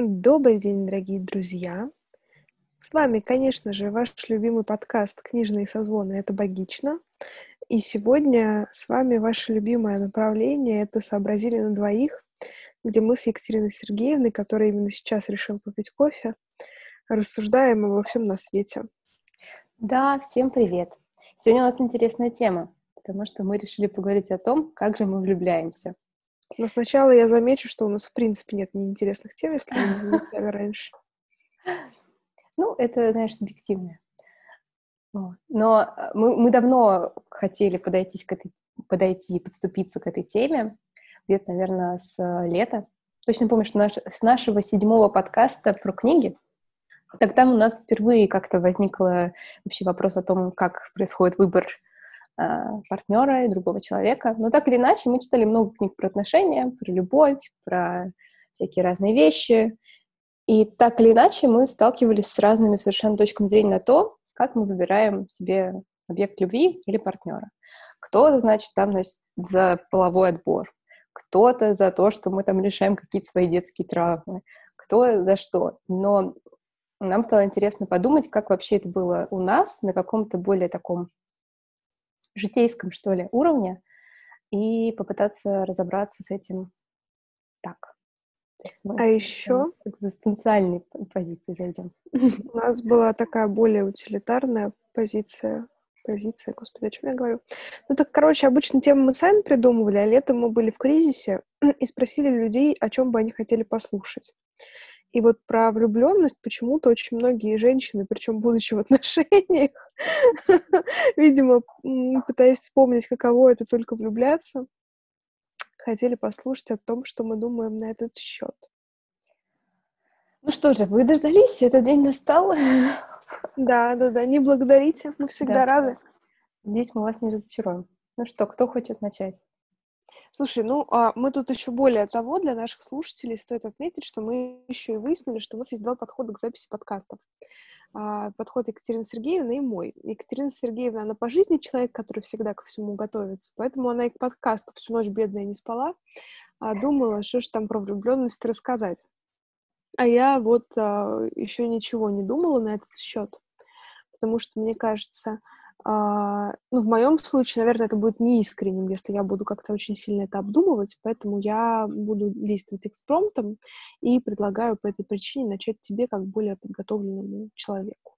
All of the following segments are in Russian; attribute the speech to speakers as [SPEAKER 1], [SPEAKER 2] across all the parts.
[SPEAKER 1] Добрый день, дорогие друзья! С вами, конечно же, ваш любимый подкаст «Книжные созвоны» — это «Богично». И сегодня с вами ваше любимое направление — это «Сообразили на двоих», где мы с Екатериной Сергеевной, которая именно сейчас решила попить кофе, рассуждаем обо всем на свете.
[SPEAKER 2] Да, всем привет! Сегодня у нас интересная тема, потому что мы решили поговорить о том, как же мы влюбляемся —
[SPEAKER 1] но сначала я замечу, что у нас в принципе нет неинтересных тем, если мы не замечали раньше.
[SPEAKER 2] Ну, это, знаешь, субъективно. Но э, мы, мы давно хотели подойти к этой, подойти, подступиться к этой теме, где-то, наверное, с э, лета. Точно помню, что наш, с нашего седьмого подкаста про книги, там у нас впервые как-то возник вообще вопрос о том, как происходит выбор партнера и другого человека. Но так или иначе, мы читали много книг про отношения, про любовь, про всякие разные вещи. И так или иначе мы сталкивались с разными совершенно точками зрения на то, как мы выбираем себе объект любви или партнера. Кто-то, значит, там значит, за половой отбор, кто-то за то, что мы там решаем какие-то свои детские травмы, кто за что. Но нам стало интересно подумать, как вообще это было у нас на каком-то более таком житейском, что ли, уровне и попытаться разобраться с этим так.
[SPEAKER 1] а еще
[SPEAKER 2] экзистенциальной позиции зайдем.
[SPEAKER 1] У нас была такая более утилитарная позиция. Позиция, господи, о чем я говорю? Ну так, короче, обычно тему мы сами придумывали, а летом мы были в кризисе и спросили людей, о чем бы они хотели послушать. И вот про влюбленность почему-то очень многие женщины, причем будучи в отношениях, видимо, пытаясь вспомнить, каково это только влюбляться, хотели послушать о том, что мы думаем на этот счет.
[SPEAKER 2] Ну что же, вы дождались, этот день настал.
[SPEAKER 1] Да, да, да, не благодарите, мы всегда да. рады.
[SPEAKER 2] Здесь мы вас не разочаруем. Ну что, кто хочет начать?
[SPEAKER 1] Слушай, ну, а мы тут еще более того, для наших слушателей стоит отметить, что мы еще и выяснили, что у нас есть два подхода к записи подкастов. А, подход Екатерины Сергеевны и мой. Екатерина Сергеевна, она по жизни человек, который всегда ко всему готовится, поэтому она и к подкасту всю ночь бедная не спала, а думала, что ж там про влюбленность рассказать. А я вот а, еще ничего не думала на этот счет, потому что, мне кажется, ну, в моем случае, наверное, это будет неискренним, если я буду как-то очень сильно это обдумывать, поэтому я буду действовать экспромтом и предлагаю по этой причине начать тебе как более подготовленному человеку.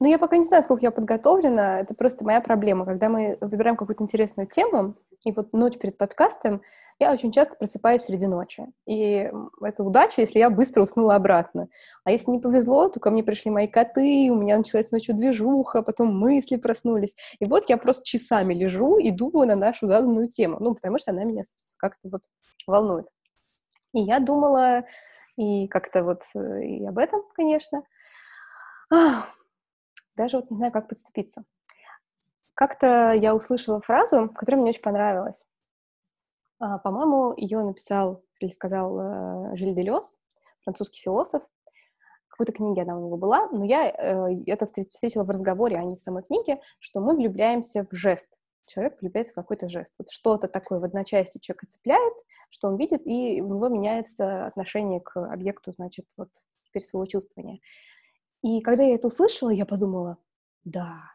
[SPEAKER 2] Ну, я пока не знаю, сколько я подготовлена, это просто моя проблема. Когда мы выбираем какую-то интересную тему, и вот ночь перед подкастом я очень часто просыпаюсь среди ночи. И это удача, если я быстро уснула обратно. А если не повезло, то ко мне пришли мои коты, у меня началась ночью движуха, потом мысли проснулись. И вот я просто часами лежу и думаю на нашу заданную тему. Ну, потому что она меня как-то вот волнует. И я думала и как-то вот э, и об этом, конечно. Ах, даже вот не знаю, как подступиться. Как-то я услышала фразу, которая мне очень понравилась. А, по-моему, ее написал или сказал э, Жиль Делес, французский философ. Какой-то книге она у него была, но я э, это встретила в разговоре, а не в самой книге, что мы влюбляемся в жест. Человек влюбляется в какой-то жест. Вот что-то такое в одночасье человека цепляет, что он видит, и у него меняется отношение к объекту, значит, вот теперь своего чувствования. И когда я это услышала, я подумала, да,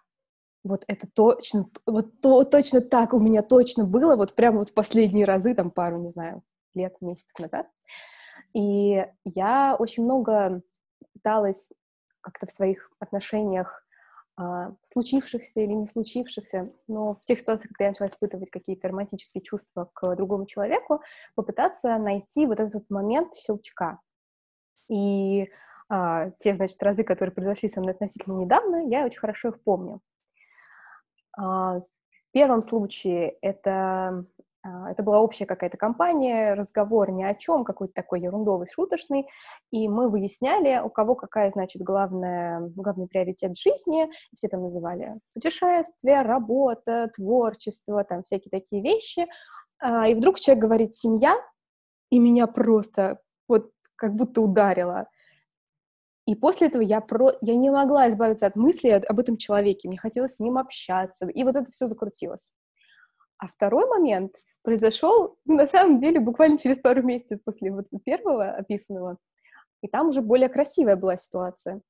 [SPEAKER 2] вот это точно, вот то, точно так у меня точно было, вот прямо вот в последние разы, там пару, не знаю, лет, месяцев назад. И я очень много пыталась как-то в своих отношениях а, случившихся или не случившихся, но в тех ситуациях, когда я начала испытывать какие-то романтические чувства к другому человеку, попытаться найти вот этот момент щелчка. И а, те, значит, разы, которые произошли со мной относительно недавно, я очень хорошо их помню. А, в первом случае это, а, это была общая какая-то компания, разговор ни о чем, какой-то такой ерундовый, шуточный, и мы выясняли, у кого какая, значит, главная, главный приоритет жизни, все там называли путешествия, работа, творчество, там всякие такие вещи, а, и вдруг человек говорит «семья», и меня просто вот как будто ударило. И после этого я, про... я не могла избавиться от мысли об этом человеке, мне хотелось с ним общаться, и вот это все закрутилось. А второй момент произошел, на самом деле, буквально через пару месяцев после вот первого описанного. И там уже более красивая была ситуация.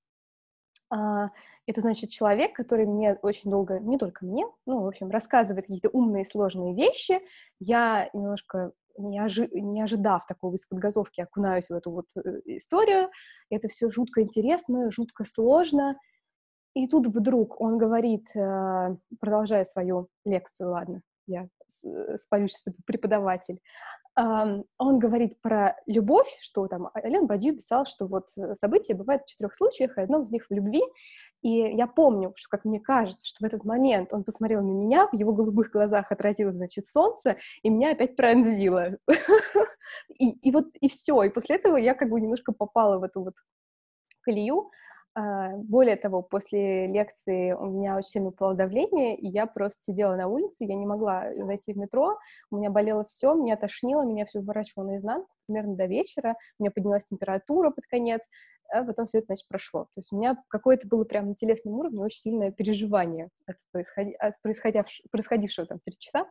[SPEAKER 2] А, это значит человек, который мне очень долго, не только мне, ну, в общем, рассказывает какие-то умные, сложные вещи. Я немножко не, ожи не ожидав такого из подготовки, окунаюсь в эту вот э, историю. Это все жутко интересно, жутко сложно. И тут вдруг он говорит, э, продолжая свою лекцию, ладно, я э, что преподаватель, он говорит про любовь, что там Ален Бадью писал, что вот события бывают в четырех случаях, и одно из них в любви. И я помню, что, как мне кажется, что в этот момент он посмотрел на меня, в его голубых глазах отразилось, значит, солнце, и меня опять пронзило. и, вот, и все. И после этого я как бы немножко попала в эту вот колею, более того, после лекции у меня очень сильно упало давление, и я просто сидела на улице, я не могла зайти в метро, у меня болело все, меня тошнило, меня все выворачивало наизнанку, примерно до вечера, у меня поднялась температура под конец, а потом все это, значит, прошло. То есть у меня какое-то было прямо на телесном уровне очень сильное переживание от, происходи... от происходившего, происходившего там три часа.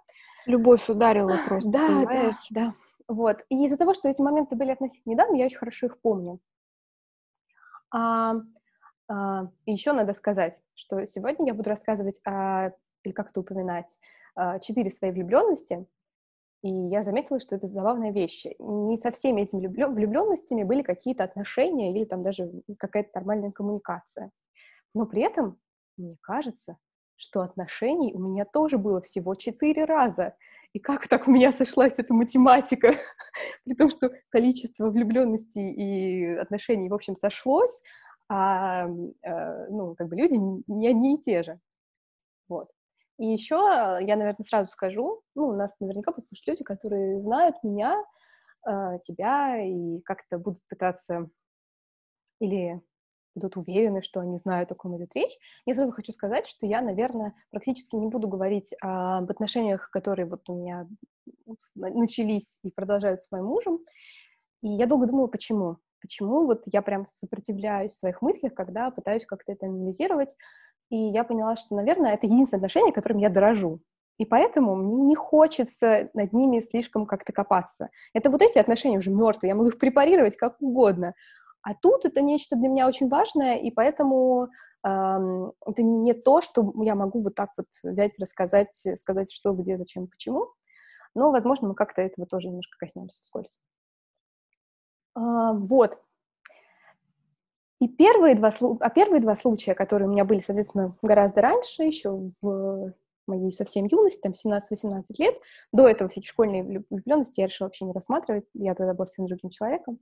[SPEAKER 1] Любовь ударила просто,
[SPEAKER 2] Да, понимаешь? да, да. Вот. И из-за того, что эти моменты были относительно недавно, я очень хорошо их помню. А, а, еще надо сказать, что сегодня я буду рассказывать о, или как-то упоминать, а, четыре свои влюбленности, и я заметила, что это забавная вещь. Не со всеми этими влюбленностями были какие-то отношения или там даже какая-то нормальная коммуникация. Но при этом, мне кажется, что отношений у меня тоже было всего четыре раза. И как так у меня сошлась эта математика? При том, что количество влюбленностей и отношений, в общем, сошлось, а, э, ну, как бы люди не одни и те же. Вот. И еще я, наверное, сразу скажу, ну, у нас наверняка послушают люди, которые знают меня, э, тебя, и как-то будут пытаться или будут уверены, что они знают, о ком идет речь. Я сразу хочу сказать, что я, наверное, практически не буду говорить об отношениях, которые вот у меня начались и продолжают с моим мужем. И я долго думала, почему почему вот я прям сопротивляюсь в своих мыслях, когда пытаюсь как-то это анализировать, и я поняла, что, наверное, это единственное отношение, которым я дорожу. И поэтому мне не хочется над ними слишком как-то копаться. Это вот эти отношения уже мертвые, я могу их препарировать как угодно. А тут это нечто для меня очень важное, и поэтому эм, это не то, что я могу вот так вот взять, рассказать, сказать, что, где, зачем, почему. Но, возможно, мы как-то этого тоже немножко коснемся вскользь. А, вот. И первые два, а первые два случая, которые у меня были, соответственно, гораздо раньше, еще в моей совсем юности, там 17-18 лет, до этого всякие школьные влюбленности я решила вообще не рассматривать, я тогда была с другим человеком,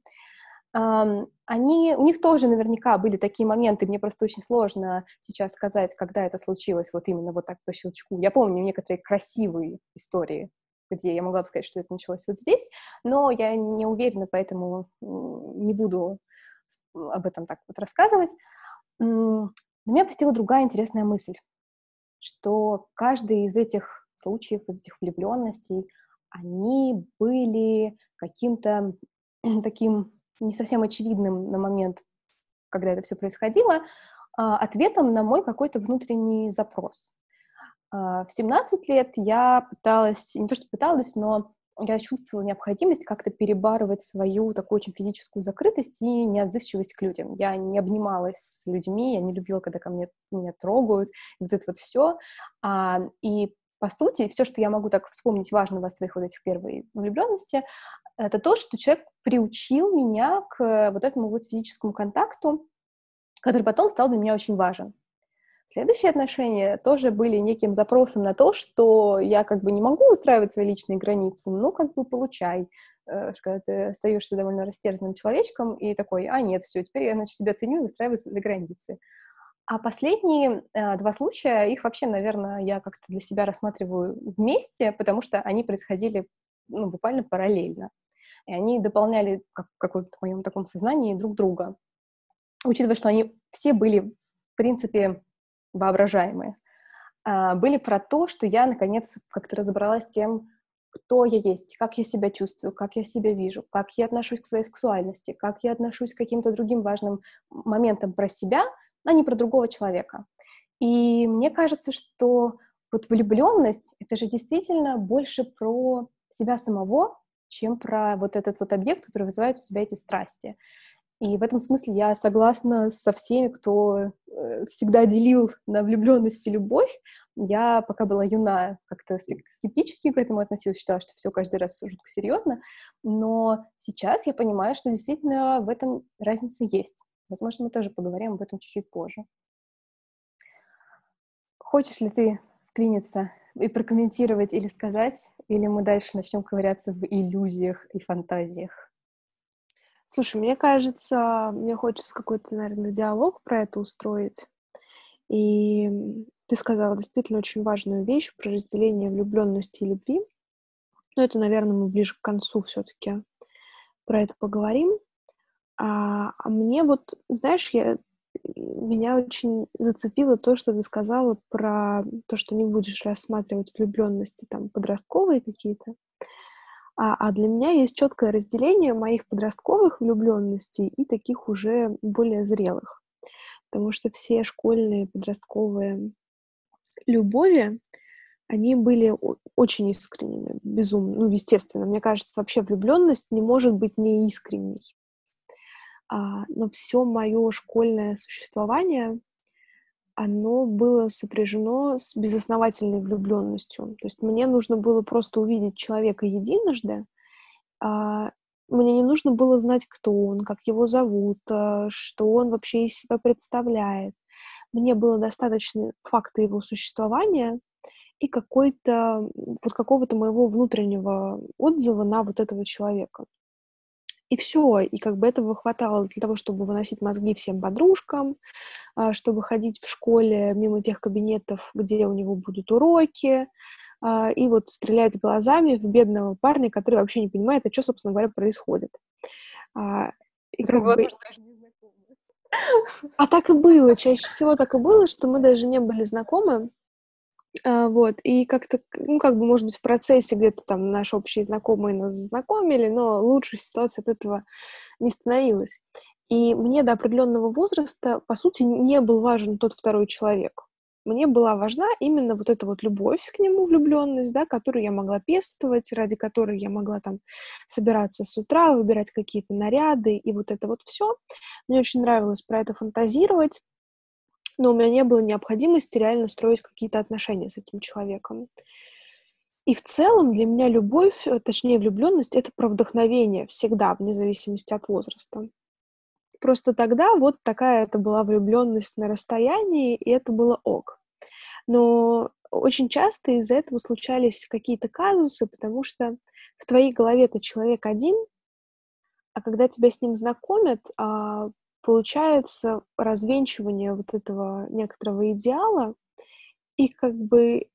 [SPEAKER 2] они, у них тоже наверняка были такие моменты, мне просто очень сложно сейчас сказать, когда это случилось, вот именно вот так по щелчку. Я помню некоторые красивые истории где я могла бы сказать, что это началось вот здесь, но я не уверена, поэтому не буду об этом так вот рассказывать. Но меня посетила другая интересная мысль, что каждый из этих случаев, из этих влюбленностей, они были каким-то таким не совсем очевидным на момент, когда это все происходило, а, ответом на мой какой-то внутренний запрос. А, в 17 лет я пыталась, не то что пыталась, но я чувствовала необходимость как-то перебарывать свою такую очень физическую закрытость и неотзывчивость к людям. Я не обнималась с людьми, я не любила, когда ко мне меня трогают, вот это вот все. А, и по сути, все, что я могу так вспомнить важного о своих вот этих первой влюбленности, это то, что человек приучил меня к вот этому вот физическому контакту, который потом стал для меня очень важен. Следующие отношения тоже были неким запросом на то, что я как бы не могу устраивать свои личные границы, ну, как бы получай, э, когда ты остаешься довольно растерянным человечком и такой, а нет, все, теперь я, значит, себя ценю и выстраиваю свои границы. А последние э, два случая, их вообще, наверное, я как-то для себя рассматриваю вместе, потому что они происходили ну, буквально параллельно. И они дополняли, как, как вот в моем таком сознании, друг друга. Учитывая, что они все были, в принципе, воображаемые, а, были про то, что я, наконец, как-то разобралась с тем, кто я есть, как я себя чувствую, как я себя вижу, как я отношусь к своей сексуальности, как я отношусь к каким-то другим важным моментам про себя, а не про другого человека. И мне кажется, что вот влюбленность — это же действительно больше про себя самого, чем про вот этот вот объект, который вызывает у тебя эти страсти. И в этом смысле я согласна со всеми, кто э, всегда делил на влюбленность и любовь. Я, пока была юна, как-то скептически к этому относилась, считала, что все каждый раз жутко серьезно. Но сейчас я понимаю, что действительно в этом разница есть. Возможно, мы тоже поговорим об этом чуть-чуть позже. Хочешь ли ты вклиниться и прокомментировать или сказать, или мы дальше начнем ковыряться в иллюзиях и фантазиях?
[SPEAKER 1] Слушай, мне кажется, мне хочется какой-то, наверное, диалог про это устроить. И ты сказала действительно очень важную вещь про разделение влюбленности и любви. Но это, наверное, мы ближе к концу все-таки про это поговорим. А, а мне вот, знаешь, я, меня очень зацепило то, что ты сказала про то, что не будешь рассматривать влюбленности там подростковые какие-то. А, а для меня есть четкое разделение моих подростковых влюбленностей и таких уже более зрелых. Потому что все школьные, подростковые любови, они были очень искренними, безумно, ну, естественно. Мне кажется, вообще влюбленность не может быть неискренней. А, но все мое школьное существование, оно было сопряжено с безосновательной влюбленностью. То есть мне нужно было просто увидеть человека единожды, а, мне не нужно было знать, кто он, как его зовут, а, что он вообще из себя представляет. Мне было достаточно факта его существования и какой-то вот какого-то моего внутреннего отзыва на вот этого человека. И все, и как бы этого хватало для того, чтобы выносить мозги всем подружкам, а, чтобы ходить в школе мимо тех кабинетов, где у него будут уроки, а, и вот стрелять глазами в бедного парня, который вообще не понимает, а что, собственно говоря, происходит. А, и как бы... а так и было, чаще всего так и было, что мы даже не были знакомы, а, вот, и как-то, ну, как бы, может быть, в процессе где-то там наши общие знакомые нас знакомили, но лучше ситуация от этого не становилась. И мне до определенного возраста, по сути, не был важен тот второй человек. Мне была важна именно вот эта вот любовь к нему, влюбленность, да, которую я могла пестовать, ради которой я могла там собираться с утра, выбирать какие-то наряды, и вот это вот все. Мне очень нравилось про это фантазировать но у меня не было необходимости реально строить какие-то отношения с этим человеком. И в целом для меня любовь, э, точнее влюбленность, это про вдохновение всегда, вне зависимости от возраста. Просто тогда вот такая это была влюбленность на расстоянии, и это было ок. Но очень часто из-за этого случались какие-то казусы, потому что в твоей голове это человек один, а когда тебя с ним знакомят, а, получается развенчивание вот этого некоторого идеала, и как бы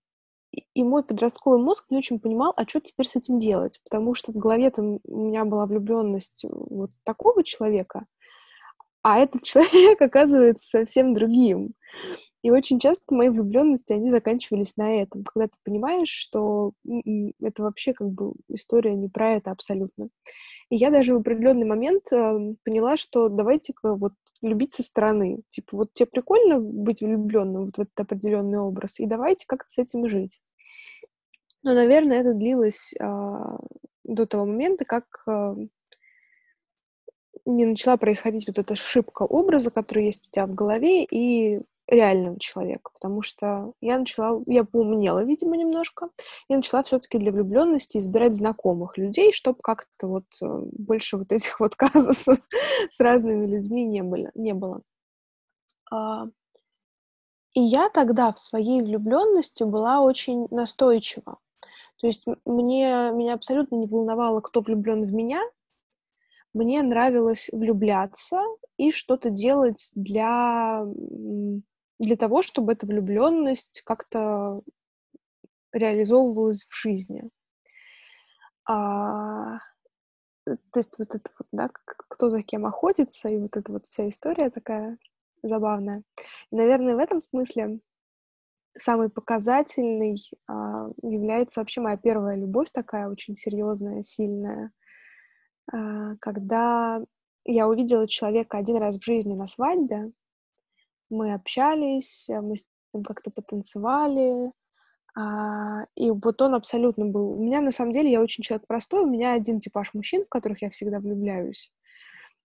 [SPEAKER 1] и мой подростковый мозг не очень понимал, а что теперь с этим делать, потому что в голове там у меня была влюбленность вот такого человека, а этот человек оказывается совсем другим. И очень часто мои влюбленности, они заканчивались на этом, когда ты понимаешь, что это вообще как бы история не про это абсолютно. И я даже в определенный момент э, поняла, что давайте-ка вот любить со стороны. Типа, вот тебе прикольно быть влюбленным вот в этот определенный образ, и давайте как-то с этим жить. Но, наверное, это длилось э, до того момента, как э, не начала происходить вот эта ошибка образа, который есть у тебя в голове, и реального человека, потому что я начала, я поумнела, видимо, немножко, и начала все-таки для влюбленности избирать знакомых людей, чтобы как-то вот э, больше вот этих вот казусов с разными людьми не было. Не было. А, и я тогда в своей влюбленности была очень настойчива. То есть мне, меня абсолютно не волновало, кто влюблен в меня. Мне нравилось влюбляться и что-то делать для для того, чтобы эта влюбленность как-то реализовывалась в жизни. А, э, то есть вот это вот, да, кто за кем охотится, и вот эта вот вся история такая забавная. И, наверное, в этом смысле самый показательный а, является вообще моя первая любовь такая очень серьезная, сильная, а, когда я увидела человека один раз в жизни на свадьбе, мы общались, э, мы с ним как-то потанцевали, а, и вот он абсолютно был... У меня, на самом деле, я очень человек простой, у меня один типаж мужчин, в которых я всегда влюбляюсь.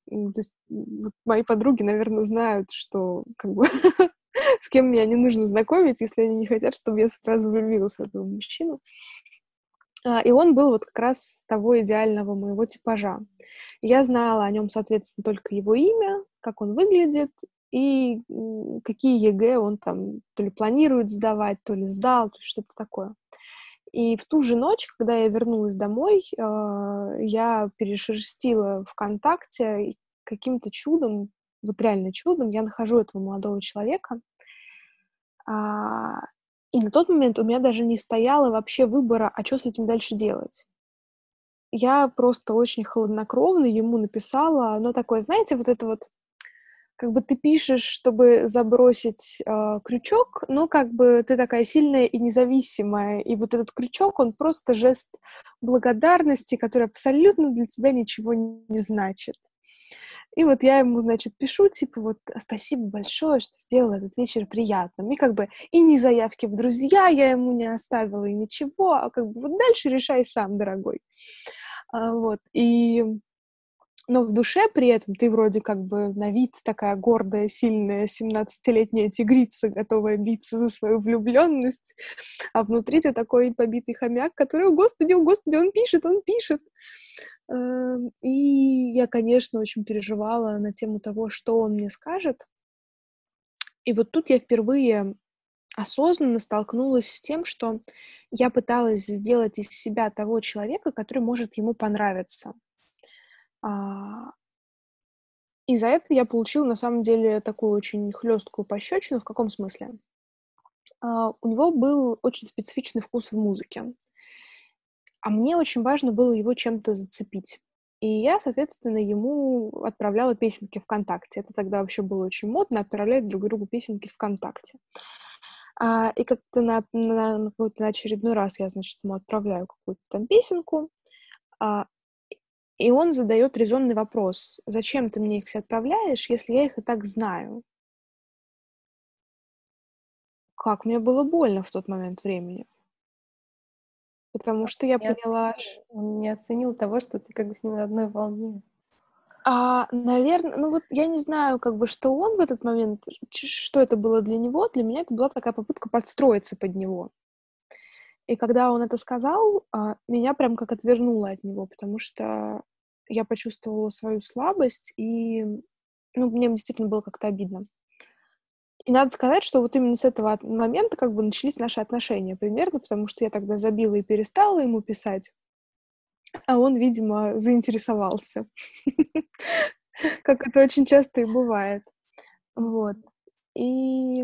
[SPEAKER 1] То есть вот мои подруги, наверное, знают, что как бы с кем меня не нужно знакомить, если они не хотят, чтобы я сразу влюбилась в этого мужчину. А, и он был вот как раз того идеального моего типажа. Я знала о нем, соответственно, только его имя, как он выглядит, и какие ЕГЭ он там то ли планирует сдавать, то ли сдал, то что-то такое. И в ту же ночь, когда я вернулась домой, а, я перешерстила ВКонтакте, и каким-то чудом, вот реально чудом, я нахожу этого молодого человека, а, и на тот момент у меня даже не стояло вообще выбора, а что с этим дальше делать. Я просто очень хладнокровно ему написала, но такое, знаете, вот это вот, как бы ты пишешь, чтобы забросить э, крючок, но как бы ты такая сильная и независимая, и вот этот крючок, он просто жест благодарности, который абсолютно для тебя ничего не значит. И вот я ему, значит, пишу, типа, вот, спасибо большое, что сделала этот вечер приятным. И как бы и ни заявки в друзья я ему не оставила, и ничего, а как бы вот дальше решай сам, дорогой. А, вот, и... Но в душе при этом ты вроде как бы на вид такая гордая, сильная 17-летняя тигрица, готовая биться за свою влюбленность, а внутри ты такой побитый хомяк, который, о господи, о господи, он пишет, он пишет. Эм, и я, конечно, очень переживала на тему того, что он мне скажет. И вот тут я впервые осознанно столкнулась с тем, что я пыталась сделать из себя того человека, который может ему понравиться. А, и за это я получила, на самом деле, такую очень хлесткую пощечину. В каком смысле? А, у него был очень специфичный вкус в музыке. А мне очень важно было его чем-то зацепить. И я, соответственно, ему отправляла песенки ВКонтакте. Это тогда вообще было очень модно, отправлять друг другу песенки ВКонтакте. А, и как-то на, на, на, на очередной раз я, значит, ему отправляю какую-то там песенку, а, и он задает резонный вопрос. Зачем ты мне их все отправляешь, если я их и так знаю? Как мне было больно в тот момент времени. Потому что я
[SPEAKER 2] не
[SPEAKER 1] поняла...
[SPEAKER 2] Оценил, он не оценил того, что ты как бы с ним на одной волне.
[SPEAKER 1] А, наверное, ну вот я не знаю, как бы, что он в этот момент, что это было для него. Для меня это была такая попытка подстроиться под него. И когда он это сказал, а, меня прям как отвернуло от него, потому что я почувствовала свою слабость, и ну, мне действительно было как-то обидно. И надо сказать, что вот именно с этого момента как бы начались наши отношения примерно, потому что я тогда забила и перестала ему писать, а он, видимо, заинтересовался. Как это очень часто и бывает. Вот. И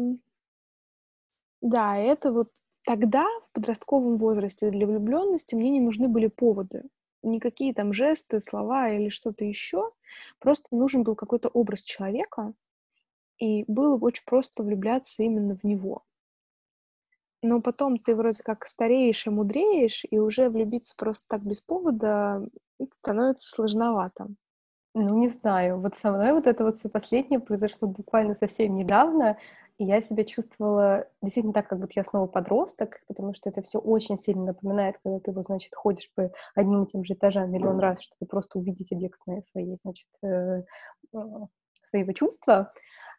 [SPEAKER 1] да, это вот тогда, в подростковом возрасте, для влюбленности мне не нужны были поводы. Никакие там жесты, слова или что-то еще. Просто нужен был какой-то образ человека, и было бы очень просто влюбляться именно в него. Но потом ты вроде как стареешь и мудреешь, и уже влюбиться просто так без повода становится сложновато.
[SPEAKER 2] Ну, не знаю. Вот со мной вот это вот все последнее произошло буквально совсем недавно, и я себя чувствовала действительно так, как будто я снова подросток, потому что это все очень сильно напоминает, когда ты, вот, значит, ходишь по одним и тем же этажам миллион раз, чтобы просто увидеть объект своей, значит, э, своего чувства.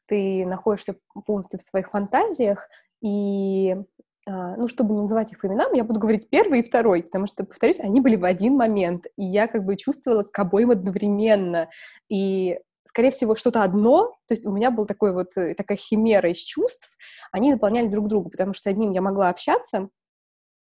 [SPEAKER 2] Ты находишься полностью в своих фантазиях, и, а, ну, чтобы не называть их по именам, я буду говорить первый и второй, потому что, повторюсь, они были в один момент, и я как бы чувствовала к обоим одновременно, и скорее всего, что-то одно, то есть у меня была такой вот, э, такая химера из чувств, они наполняли друг друга, потому что с одним я могла общаться,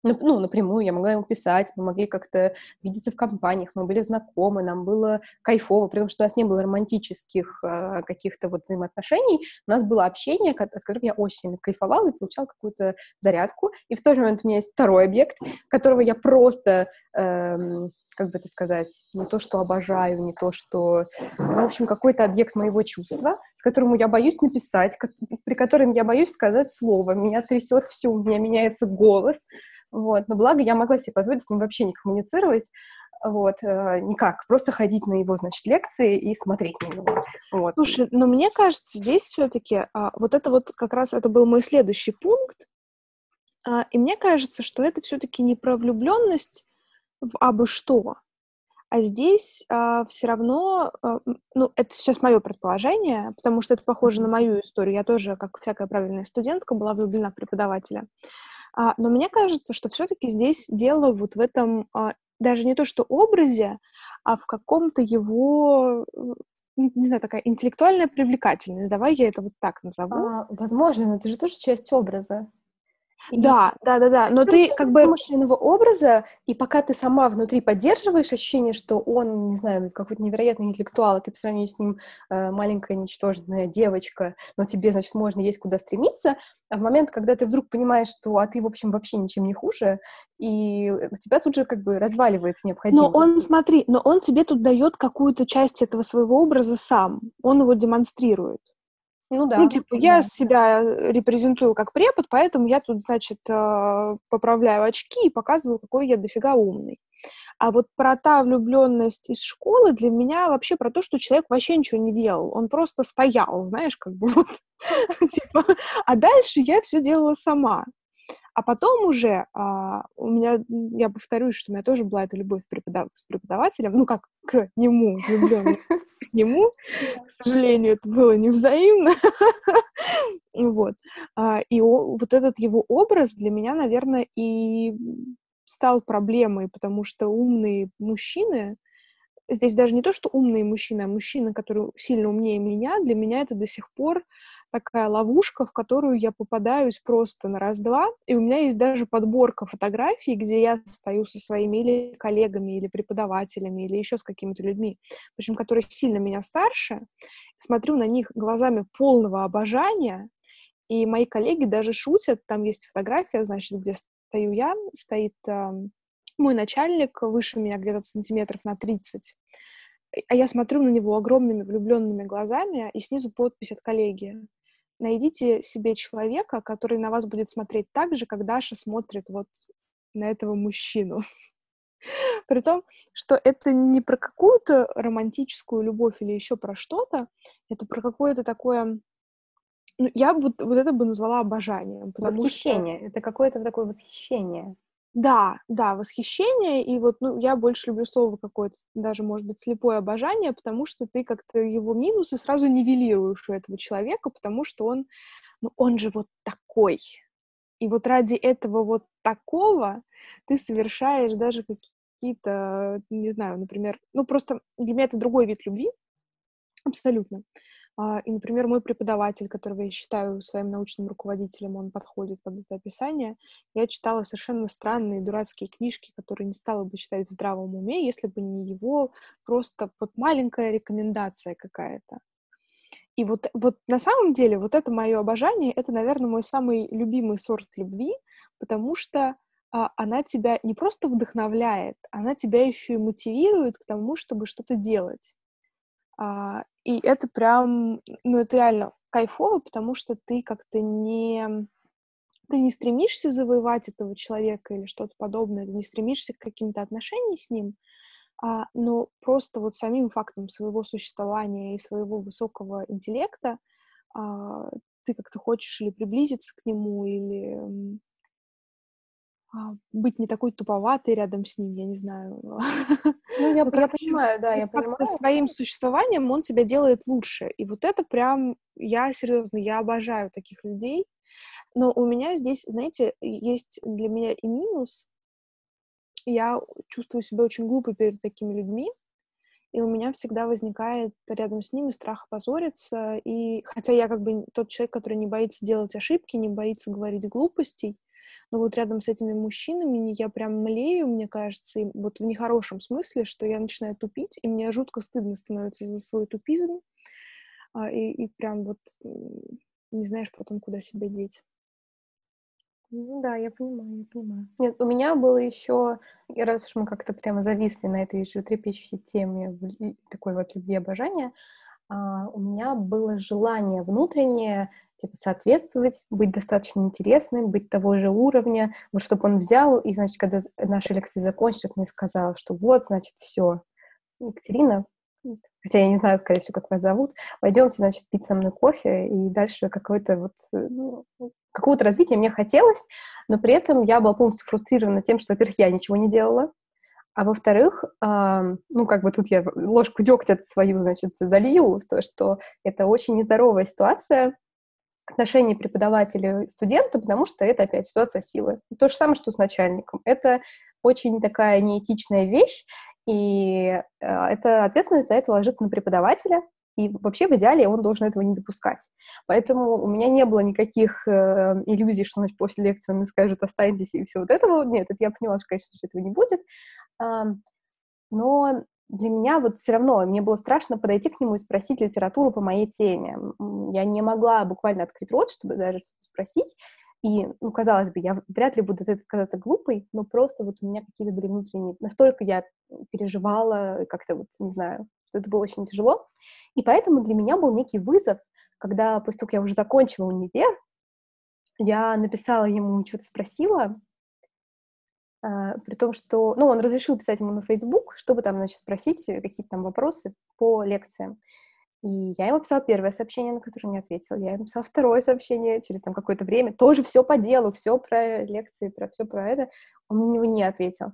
[SPEAKER 2] ну, напрямую, я могла ему писать, мы могли как-то видеться в компаниях, мы были знакомы, нам было кайфово, потому что у нас не было романтических э, каких-то вот взаимоотношений, у нас было общение, от которого я очень сильно кайфовала и получала какую-то зарядку, и в тот же момент у меня есть второй объект, которого я просто... Эм, как бы это сказать, не то, что обожаю, не то, что... Ну, в общем, какой-то объект моего чувства, с которым я боюсь написать, при котором я боюсь сказать слово. Меня трясет все, у меня меняется голос, вот. Но благо я могла себе позволить с ним вообще не коммуницировать, вот, э, никак, просто ходить на его, значит, лекции и смотреть на него. Вот.
[SPEAKER 1] Слушай, но мне кажется, здесь все-таки а, вот это вот как раз это был мой следующий пункт, а, и мне кажется, что это все-таки не про влюбленность в абы что, А здесь а, все равно, а, ну, это сейчас мое предположение, потому что это похоже на мою историю. Я тоже, как всякая правильная студентка, была влюблена в преподавателя. А, но мне кажется, что все-таки здесь дело вот в этом, а, даже не то что образе, а в каком-то его не знаю, такая интеллектуальная привлекательность. Давай я это вот так назову. А,
[SPEAKER 2] возможно, но это же тоже часть образа.
[SPEAKER 1] Да, да, да, да. Но ты как бы
[SPEAKER 2] вымышленного образа, и пока ты сама внутри поддерживаешь ощущение, что он, не знаю, какой-то невероятный интеллектуал, а ты по сравнению с ним э, маленькая ничтожная девочка, но тебе, значит, можно есть куда стремиться, а в момент, когда ты вдруг понимаешь, что а ты, в общем, вообще ничем не хуже, и у тебя тут же как бы разваливается необходимость.
[SPEAKER 1] Но он, смотри, но он тебе тут дает какую-то часть этого своего образа сам, он его демонстрирует. Ну да. Ну, типа, да. я себя репрезентую как препод, поэтому я тут, значит, э, поправляю очки и показываю, какой я дофига умный. А вот про та влюбленность из школы для меня вообще про то, что человек вообще ничего не делал. Он просто стоял, знаешь, как бы вот. типа, а дальше я все делала сама. А потом уже а, у меня, я повторюсь, что у меня тоже была эта любовь преподав... с преподавателем, ну как к нему, влюбленный к нему. К сожалению, это было невзаимно. вот. А, и вот этот его образ для меня, наверное, и стал проблемой, потому что умные мужчины, здесь даже не то, что умные мужчины, а мужчины, которые сильно умнее меня, для меня это до сих пор такая ловушка, в которую я попадаюсь просто на раз-два. И у меня есть даже подборка фотографий, где я стою со своими или коллегами, или преподавателями, или еще с какими-то людьми, общем, которые сильно меня старше, смотрю на них глазами полного обожания, и мои коллеги даже шутят, там есть фотография, значит, где стою я, стоит э, мой начальник выше меня где-то сантиметров на 30, а я смотрю на него огромными влюбленными глазами, и снизу подпись от коллеги найдите себе человека, который на вас будет смотреть так же, как Даша смотрит вот на этого мужчину. При том, что это не про какую-то романтическую любовь или еще про что-то, это про какое-то такое... Ну, я вот, вот это бы назвала обожанием.
[SPEAKER 2] Восхищение. Что... Это какое-то такое восхищение.
[SPEAKER 1] Да, да, восхищение, и вот, ну, я больше люблю слово какое-то, даже, может быть, слепое обожание, потому что ты как-то его минусы сразу нивелируешь у этого человека, потому что он, ну, он же вот такой. И вот ради этого вот такого ты совершаешь даже какие-то, не знаю, например, ну, просто для меня это другой вид любви, абсолютно. А, и, например, мой преподаватель, которого я считаю своим научным руководителем, он подходит под это описание. Я читала совершенно странные дурацкие книжки, которые не стала бы читать в здравом уме, если бы не его просто вот маленькая рекомендация какая-то. И вот, вот на самом деле вот это мое обожание, это, наверное, мой самый любимый сорт любви, потому что а, она тебя не просто вдохновляет, она тебя еще и мотивирует к тому, чтобы что-то делать. А, и это прям, ну, это реально кайфово, потому что ты как-то не... Ты не стремишься завоевать этого человека или что-то подобное, ты не стремишься к каким-то отношениям с ним, а, но просто вот самим фактом своего существования и своего высокого интеллекта а, ты как-то хочешь или приблизиться к нему, или быть не такой туповатой рядом с ним, я не знаю.
[SPEAKER 2] Ну, я, ну, я понимаю, да, я понимаю.
[SPEAKER 1] Своим существованием он тебя делает лучше. И вот это прям, я серьезно, я обожаю таких людей. Но у меня здесь, знаете, есть для меня и минус. Я чувствую себя очень глупо перед такими людьми, и у меня всегда возникает рядом с ними страх позориться. И хотя я как бы тот человек, который не боится делать ошибки, не боится говорить глупостей, но вот рядом с этими мужчинами я прям млею, мне кажется, и вот в нехорошем смысле, что я начинаю тупить, и мне жутко стыдно становится за свой тупизм, а, и, и прям вот не знаешь потом, куда себя деть.
[SPEAKER 2] Ну да, я понимаю, я понимаю. Нет, у меня было еще, раз уж мы как-то прямо зависли на этой животрепещущей теме такой вот любви обожания, а, у меня было желание внутреннее типа, соответствовать, быть достаточно интересным, быть того же уровня, вот чтобы он взял, и, значит, когда наши лекции закончились, мне сказал, что вот, значит, все, Екатерина, хотя я не знаю, скорее всего, как вас зовут, пойдемте, значит, пить со мной кофе, и дальше какое-то вот, ну, какого-то развития мне хотелось, но при этом я была полностью фрустрирована тем, что, во-первых, я ничего не делала, А во-вторых, э, ну, как бы тут я ложку дегтя свою, значит, залью, то, что это очень нездоровая ситуация отношений преподавателя и студента, потому что это опять ситуация силы. То же самое, что с начальником. Это очень такая неэтичная вещь, и э, это ответственность за это ложится на преподавателя, и вообще в идеале он должен этого не допускать. Поэтому у меня не было никаких э, иллюзий, что значит, после лекции мне скажет «останьтесь» и все вот этого. Нет, это я поняла, что, конечно, этого не будет. Но для меня вот все равно, мне было страшно подойти к нему и спросить литературу по моей теме. Я не могла буквально открыть рот, чтобы даже что-то спросить. И, ну, казалось бы, я вряд ли буду это казаться глупой, но просто вот у меня какие-то были внутренние... Настолько я переживала, как-то вот, не знаю, что это было очень тяжело. И поэтому для меня был некий вызов, когда после того, как я уже закончила универ, я написала ему, что-то спросила, при том, что, ну, он разрешил писать ему на Facebook, чтобы там, значит, спросить какие-то там вопросы по лекциям. И я ему писала первое сообщение, на которое не ответил. Я ему писала второе сообщение через там какое-то время. Тоже все по делу, все про лекции, про все про это. Он на него не ответил.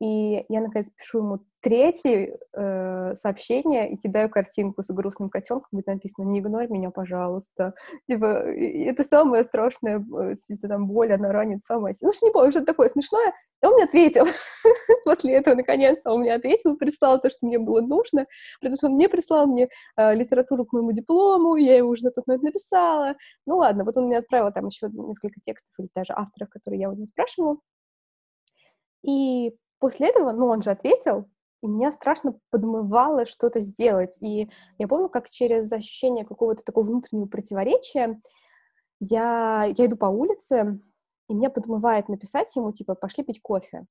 [SPEAKER 2] И я, наконец, пишу ему третье э, сообщение и кидаю картинку с грустным котенком, где написано «Не игнорь меня, пожалуйста». Типа, это самая страшная это, там, боль, она ранит самое Ну, что не помню, что-то такое смешное. И он мне ответил. После этого, наконец-то, он мне ответил, прислал то, что мне было нужно, потому что он мне прислал мне э, литературу к моему диплому, я ему уже на тот момент написала. Ну, ладно, вот он мне отправил там еще несколько текстов или даже авторов, которые я у него спрашивала. И после этого, ну, он же ответил, и меня страшно подмывало что-то сделать. И я помню, как через ощущение какого-то такого внутреннего противоречия я, я иду по улице, и меня подмывает написать ему, типа, пошли пить кофе.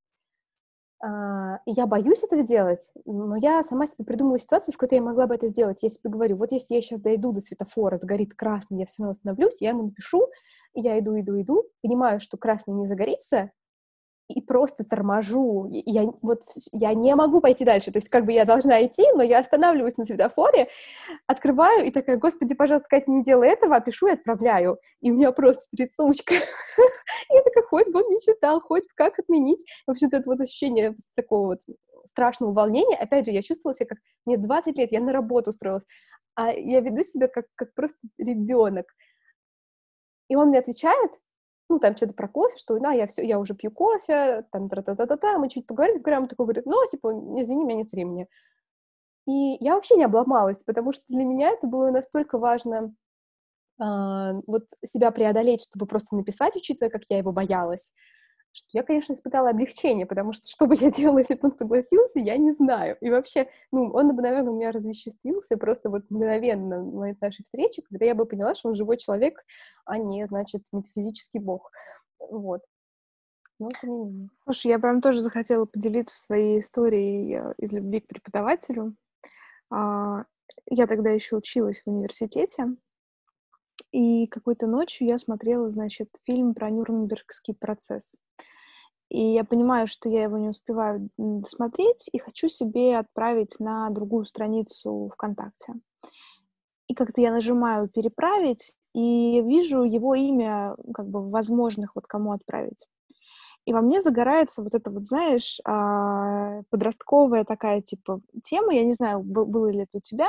[SPEAKER 2] Uh, и я боюсь этого делать, но я сама себе придумываю ситуацию, в которой я могла бы это сделать. Я себе говорю, вот если я сейчас дойду до светофора, загорит красный, я все равно остановлюсь, я ему напишу, я иду, иду, иду, понимаю, что красный не загорится, и просто торможу. Я, вот, я не могу пойти дальше. То есть как бы я должна идти, но я останавливаюсь на светофоре, открываю и такая, господи, пожалуйста, Катя, не делай этого, а пишу и отправляю. И у меня просто трясучка. Я такая, хоть бы он не читал, хоть как отменить. В общем-то, это вот ощущение такого вот страшного волнения. Опять же, я чувствовала себя как... Мне 20 лет, я на работу устроилась, а я веду себя как, как просто ребенок. И он мне отвечает, ну, там что-то про кофе, что, да, я все, я уже пью кофе, там, та-та-та-та-та, мы чуть поговорим, прям такой говорит, ну, типа, извини, у меня нет времени. И я вообще не обломалась, потому что для меня это было настолько важно э, вот себя преодолеть, чтобы просто написать, учитывая, как я его боялась, я, конечно, испытала облегчение, потому что что бы я делала, если бы он согласился, я не знаю. И вообще, ну, он бы, наверное, у меня развеществился просто вот мгновенно момент нашей встречи, когда я бы поняла, что он живой человек, а не, значит, метафизический бог. Вот.
[SPEAKER 1] Но. Слушай, я прям тоже захотела поделиться своей историей э, из любви к преподавателю. А, я тогда еще училась в университете, и какой-то ночью я смотрела, значит, фильм про Нюрнбергский процесс. И я понимаю, что я его не успеваю досмотреть, и хочу себе отправить на другую страницу ВКонтакте. И как-то я нажимаю «Переправить», и вижу его имя как бы возможных, вот кому отправить. И во мне загорается вот эта вот, знаешь, а, подростковая такая, типа, тема. Я не знаю, было ли это у тебя,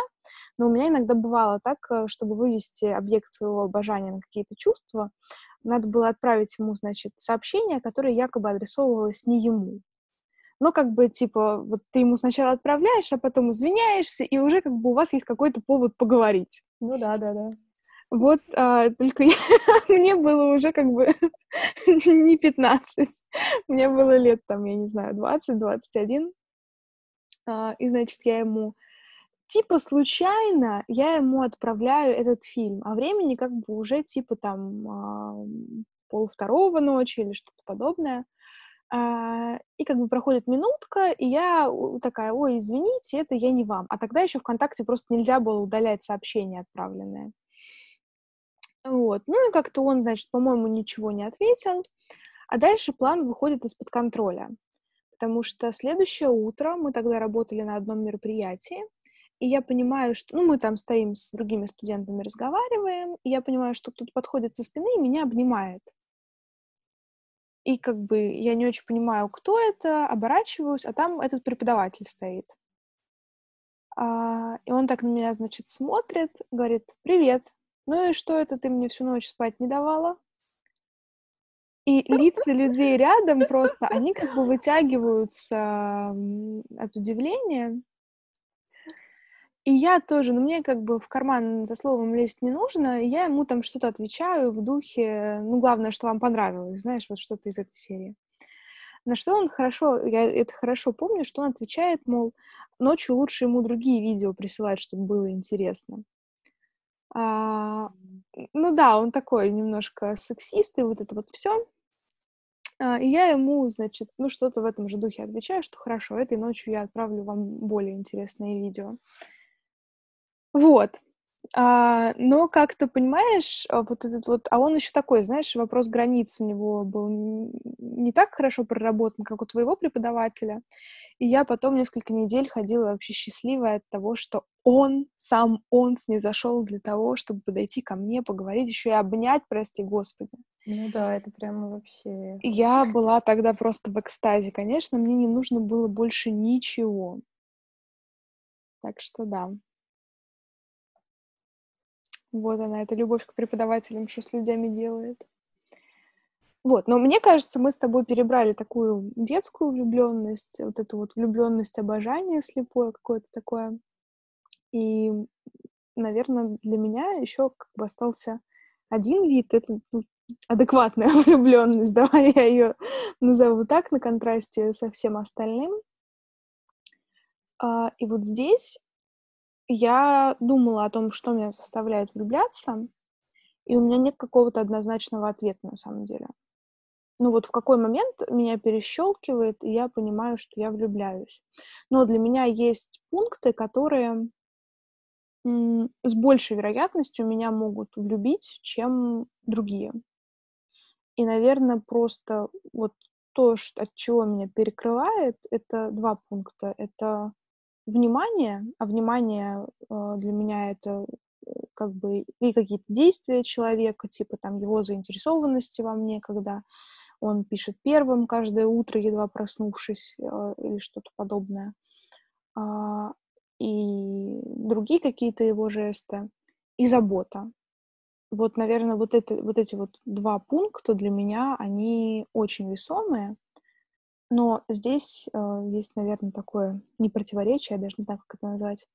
[SPEAKER 1] но у меня иногда бывало так, э, чтобы вывести объект своего обожания на какие-то чувства, надо было отправить ему, значит, сообщение, которое якобы адресовывалось не ему. Но как бы, типа, вот ты ему сначала отправляешь, а потом извиняешься, и уже как бы у вас есть какой-то повод поговорить.
[SPEAKER 2] Ну да, да, да.
[SPEAKER 1] Вот, а, только я, мне было уже как бы не 15. Мне было лет там, я не знаю, 20-21. А, и, значит, я ему типа случайно я ему отправляю этот фильм, а времени как бы уже типа там а, пол второго ночи или что-то подобное. А, и как бы проходит минутка, и я такая, ой, извините, это я не вам. А тогда еще ВКонтакте просто нельзя было удалять сообщения отправленные. Вот. Ну и как-то он, значит, по-моему, ничего не ответил. А дальше план выходит из-под контроля. Потому что следующее утро мы тогда работали на одном мероприятии, и я понимаю, что... Ну, мы там стоим с другими студентами, разговариваем, и я понимаю, что кто-то подходит со спины и меня обнимает. и как бы я не очень понимаю, кто это, оборачиваюсь, а там этот преподаватель стоит. А, и он так на меня, значит, смотрит, говорит, привет, ну и что это ты мне всю ночь спать не давала? И лица людей рядом просто, они как бы вытягиваются от удивления. И я тоже, ну, мне как бы в карман за словом лезть не нужно, и я ему там что-то отвечаю в духе, ну, главное, что вам понравилось, знаешь, вот что-то из этой серии. На что он хорошо, я это хорошо помню, что он отвечает, мол, ночью лучше ему другие видео присылать, чтобы было интересно. А, ну да, он такой немножко сексист, и вот это вот все. А, и я ему, значит, ну что-то в этом же духе отвечаю, что хорошо, этой ночью я отправлю вам более интересные видео. Вот. А, но как ты понимаешь, а, вот этот вот, а он еще такой, знаешь, вопрос границ у него был не так хорошо проработан, как у твоего преподавателя. И я потом несколько недель ходила вообще счастливая от того, что он, сам он не зашел для того, чтобы подойти ко мне, поговорить, еще и обнять, прости господи.
[SPEAKER 2] Ну да, это прямо вообще...
[SPEAKER 1] Я была тогда просто в экстазе, конечно, мне не нужно было больше ничего. Так что да. Вот она, эта любовь к преподавателям, что с людьми делает. Вот, но мне кажется, мы с тобой перебрали такую детскую влюбленность, вот эту вот влюбленность, обожание слепое какое-то такое. И, наверное, для меня еще как бы остался один вид, это ну, адекватная влюбленность, давай я ее назову так, на контрасте со всем остальным. А, и вот здесь я думала о том, что меня заставляет влюбляться, и у меня нет какого-то однозначного ответа на самом деле. Ну вот в какой момент меня перещелкивает, и я понимаю, что я влюбляюсь. Но для меня есть пункты, которые с большей вероятностью меня могут влюбить, чем другие. И, наверное, просто вот то, от чего меня перекрывает, это два пункта. Это внимание, а внимание э, для меня это э, как бы и какие-то действия человека, типа там его заинтересованности во мне, когда он пишет первым каждое утро, едва проснувшись, э, или что-то подобное. А, и другие какие-то его жесты, и забота. Вот, наверное, вот, это, вот эти вот два пункта для меня, они очень весомые, но здесь э, есть, наверное, такое не противоречие, я даже не знаю, как это назвать.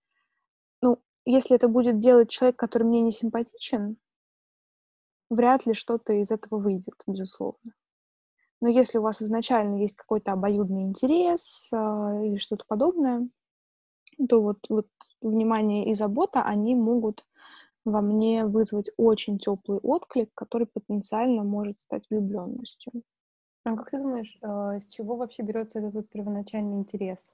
[SPEAKER 1] Ну, если это будет делать человек, который мне не симпатичен, вряд ли что-то из этого выйдет, безусловно. Но если у вас изначально есть какой-то обоюдный интерес э, или что-то подобное, то вот, вот внимание и забота, они могут во мне вызвать очень теплый отклик, который потенциально может стать влюбленностью.
[SPEAKER 2] А как ты думаешь, э, с чего вообще берется этот вот первоначальный интерес?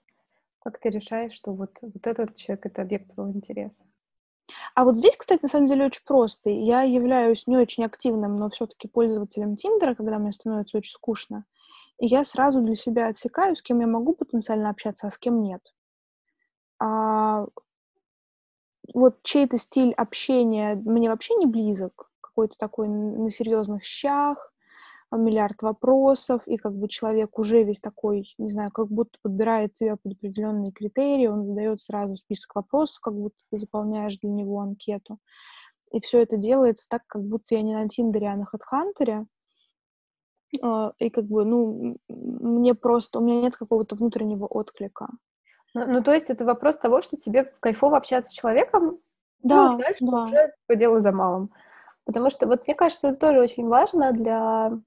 [SPEAKER 2] Как ты решаешь, что вот, вот этот человек — это объект твоего интереса?
[SPEAKER 1] А вот здесь, кстати, на самом деле очень просто. Я являюсь не очень активным, но все-таки пользователем Тиндера, когда мне становится очень скучно. И я сразу для себя отсекаю, с кем я могу потенциально общаться, а с кем нет. А вот чей-то стиль общения мне вообще не близок, какой-то такой на серьезных щах, миллиард вопросов, и как бы человек уже весь такой, не знаю, как будто подбирает тебя под определенные критерии, он задает сразу список вопросов, как будто ты заполняешь для него анкету. И все это делается так, как будто я не на Тиндере, а на Хедхантере. А, и как бы, ну, мне просто, у меня нет какого-то внутреннего отклика.
[SPEAKER 2] Ну, ну, то есть это вопрос того, что тебе кайфово общаться с человеком,
[SPEAKER 1] да,
[SPEAKER 2] ну, дальше
[SPEAKER 1] да.
[SPEAKER 2] уже по делу за малым. Потому что вот мне кажется, это тоже очень важно для а,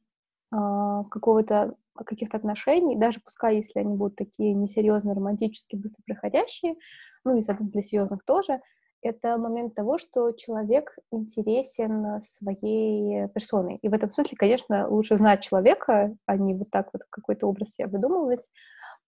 [SPEAKER 2] какого-то каких-то отношений, даже пускай, если они будут такие несерьезные, романтические, быстро проходящие, ну и, соответственно, для серьезных тоже, это момент того, что человек интересен своей персоной. И в этом смысле, конечно, лучше знать человека, а не вот так вот какой-то образ себе выдумывать,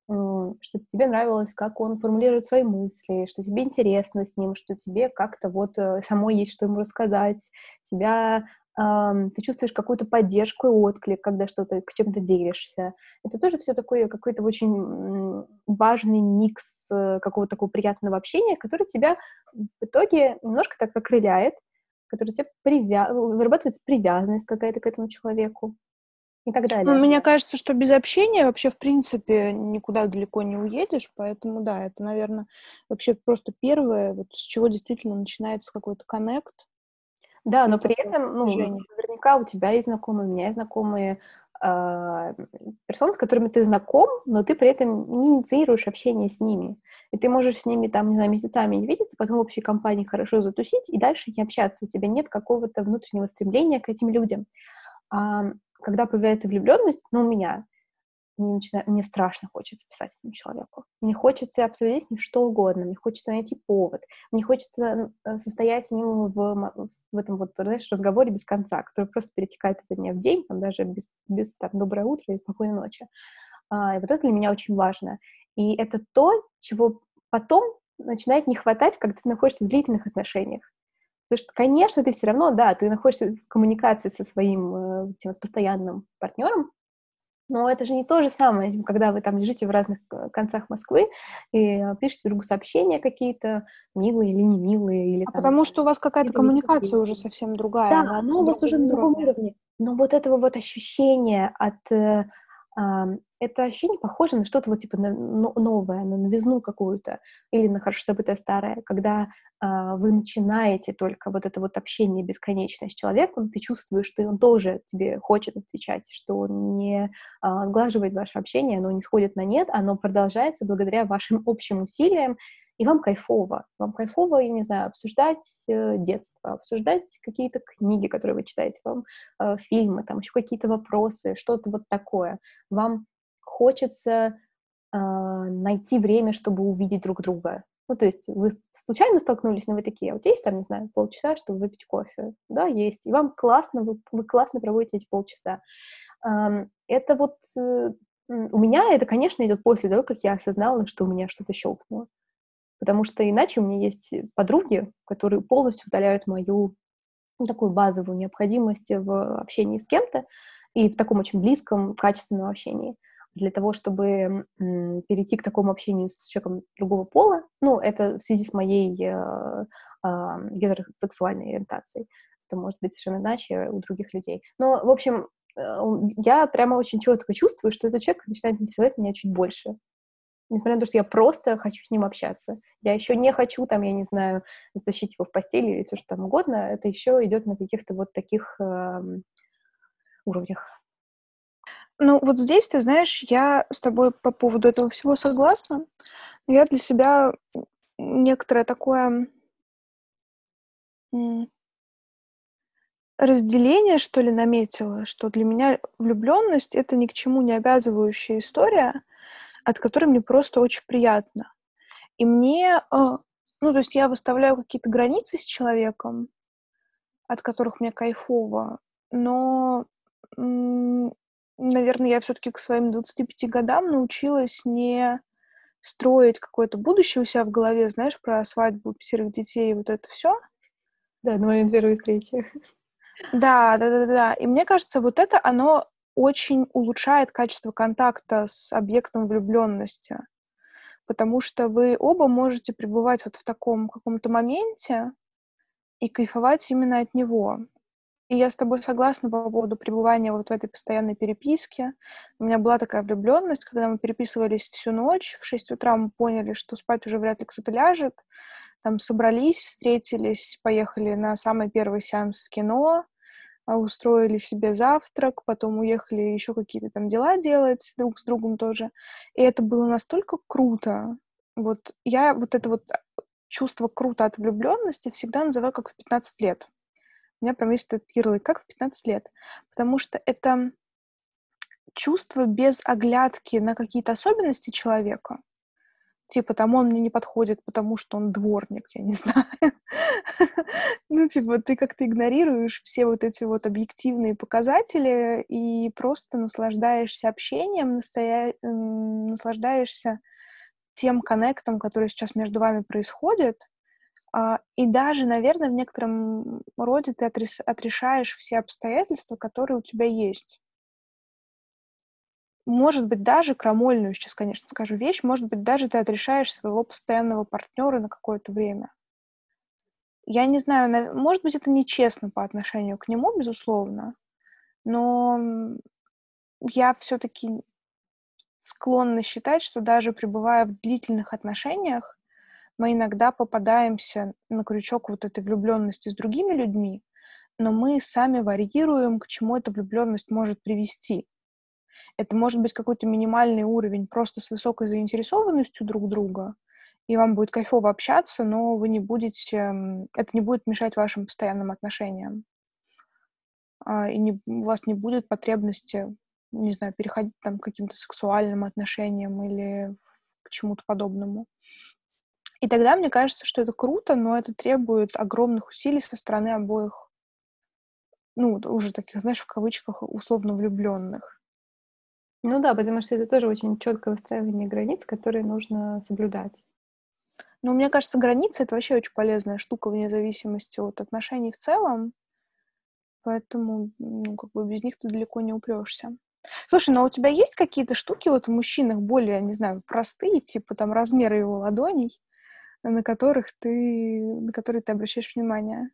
[SPEAKER 2] что тебе нравилось, как он формулирует свои мысли, что тебе интересно с ним, что тебе как-то вот э, самой есть что ему рассказать, тебя ты чувствуешь какую-то поддержку и отклик, когда что-то к чем-то делишься. Это тоже все такое какой-то очень важный микс э, какого-то такого приятного общения, который тебя в итоге немножко так окрыляет, который тебе привя... вырабатывается привязанность какая-то к этому человеку. и так далее.
[SPEAKER 1] Ну, мне кажется, что без общения вообще, в принципе, никуда далеко не уедешь, поэтому, да, это, наверное, вообще просто первое, вот с чего действительно начинается какой-то коннект.
[SPEAKER 2] Да, но при этом, ну, наверняка у тебя есть знакомые, у меня есть знакомые, э, персоны, с которыми ты знаком, но ты при этом не инициируешь общение с ними. И ты можешь с ними там, не знаю, месяцами не видеться, потом в общей компании хорошо затусить и дальше не общаться. У тебя нет какого-то внутреннего стремления к этим людям. А, когда появляется влюбленность, ну, у меня, мне, начинает, мне страшно хочется писать этому человеку. Мне хочется обсудить с ним что угодно, мне хочется найти повод, мне хочется э, состоять с ним в, в этом вот, знаешь, разговоре без конца, который просто перетекает изо дня в день, там, даже без, без там, «доброе утро» и «спокойной ночи». А, и вот это для меня очень важно. И это то, чего потом начинает не хватать, когда ты находишься в длительных отношениях. Потому что, конечно, ты все равно, да, ты находишься в коммуникации со своим э, тем, постоянным партнером, но это же не то же самое, когда вы там лежите в разных э, концах Москвы и пишете другу сообщения какие-то, милые или не милые. Или,
[SPEAKER 1] а там, потому что у вас какая-то коммуникация уже совсем другая.
[SPEAKER 2] Да, оно у вас уже на другом уровне. Но вот этого вот ощущения от э, это ощущение похоже на что-то вот типа на, новое, на новизну какую-то или на хорошо забытое старое, когда э, вы начинаете только вот это вот общение бесконечное с человеком, ты чувствуешь, что он тоже тебе хочет отвечать, что он не э, отглаживает ваше общение, оно не сходит на нет, оно продолжается благодаря вашим общим усилиям, и вам кайфово. Вам кайфово, я не знаю, обсуждать э, детство, обсуждать какие-то книги, которые вы читаете, вам э, фильмы, там еще какие-то вопросы, что-то вот такое. Вам хочется э, найти время, чтобы увидеть друг друга. Ну, то есть вы случайно столкнулись, но вы такие, а вот есть там, не знаю, полчаса, чтобы выпить кофе? Да, есть. И вам классно, вы, вы классно проводите эти полчаса. Эм, это вот э, у меня это, конечно, идет после того, как я осознала, что у меня что-то щелкнуло. Потому что иначе у меня есть подруги, которые полностью удаляют мою ну, такую базовую необходимость в общении с кем-то и в таком очень близком, качественном общении. Для того, чтобы перейти к такому общению с человеком другого пола, ну, это в связи с моей э, э, гетеросексуальной ориентацией. Это может быть совершенно иначе у других людей. Но, в общем, э, я прямо очень четко чувствую, что этот человек начинает интересовать меня чуть больше несмотря на то, что я просто хочу с ним общаться. Я еще не хочу, там, я не знаю, затащить его в постель или все что там угодно. Это еще идет на каких-то вот таких э, уровнях.
[SPEAKER 1] Ну, вот здесь, ты знаешь, я с тобой по поводу этого всего согласна. Я для себя некоторое такое разделение, что ли, наметила, что для меня влюбленность это ни к чему не обязывающая история, от которой мне просто очень приятно. И мне, э, ну, то есть я выставляю какие-то границы с человеком, от которых мне кайфово, но, наверное, я все-таки к своим 25 годам научилась не строить какое-то будущее у себя в голове, знаешь, про свадьбу, пятерых детей и вот это все.
[SPEAKER 2] Да, на момент первой встречи.
[SPEAKER 1] Да, да, да, да. И мне кажется, вот это, оно очень улучшает качество контакта с объектом влюбленности, потому что вы оба можете пребывать вот в таком каком-то моменте и кайфовать именно от него. И я с тобой согласна по поводу пребывания вот в этой постоянной переписке. У меня была такая влюбленность, когда мы переписывались всю ночь. В 6 утра мы поняли, что спать уже вряд ли кто-то ляжет. Там собрались, встретились, поехали на самый первый сеанс в кино. А, устроили себе завтрак, потом уехали еще какие-то там дела делать друг с другом тоже. И это было настолько круто. Вот я вот это вот чувство круто от влюбленности всегда называю как в 15 лет. У меня прям есть этот ярлык, как в 15 лет. Потому что это чувство без оглядки на какие-то особенности человека типа, там он мне не подходит, потому что он дворник, я не знаю. Ну, типа, ты как-то игнорируешь все вот эти вот объективные показатели и просто наслаждаешься общением, настоя... наслаждаешься тем коннектом, который сейчас между вами происходит, а, и даже, наверное, в некотором роде ты отрешаешь все обстоятельства, которые у тебя есть может быть, даже крамольную сейчас, конечно, скажу вещь, может быть, даже ты отрешаешь своего постоянного партнера на какое-то время. Я не знаю, может быть, это нечестно по отношению к нему, безусловно, но я все-таки склонна считать, что даже пребывая в длительных отношениях, мы иногда попадаемся на крючок вот этой влюбленности с другими людьми, но мы сами варьируем, к чему эта влюбленность может привести. Это может быть какой-то минимальный уровень просто с высокой заинтересованностью друг друга, и вам будет кайфово общаться, но вы не будете, это не будет мешать вашим постоянным отношениям. А, и не, у вас не будет потребности, не знаю, переходить там к каким-то сексуальным отношениям или к чему-то подобному. И тогда мне кажется, что это круто, но это требует огромных усилий со стороны обоих, ну, уже таких, знаешь, в кавычках, условно влюбленных.
[SPEAKER 2] Ну да, потому что это тоже очень четкое выстраивание границ, которые нужно соблюдать.
[SPEAKER 1] Ну, мне кажется, границы — это вообще очень полезная штука вне зависимости от отношений в целом. Поэтому, ну, как бы без них ты далеко не упрешься. Слушай, ну а у тебя есть какие-то штуки вот в мужчинах более, не знаю, простые, типа там размеры его ладоней, на которых ты, на которые ты обращаешь внимание?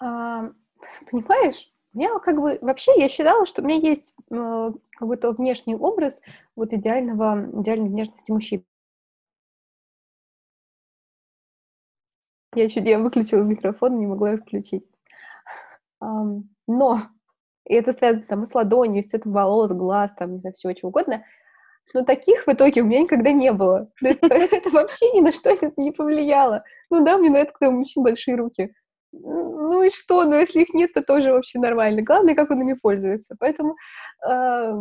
[SPEAKER 2] А, понимаешь, я как бы вообще я считала, что у меня есть э, какой-то внешний образ вот идеального идеальной внешности мужчины. Я чуть я выключила микрофон, не могла его включить. Но и это связано там и с ладонью, и с цветом волос, глаз, там, не знаю, всего чего угодно. Но таких в итоге у меня никогда не было. То есть это вообще ни на что это не повлияло. Ну да, мне это, когда у мужчин большие руки. Ну и что? Ну если их нет, то тоже вообще нормально. Главное, как он ими пользуется. Поэтому э,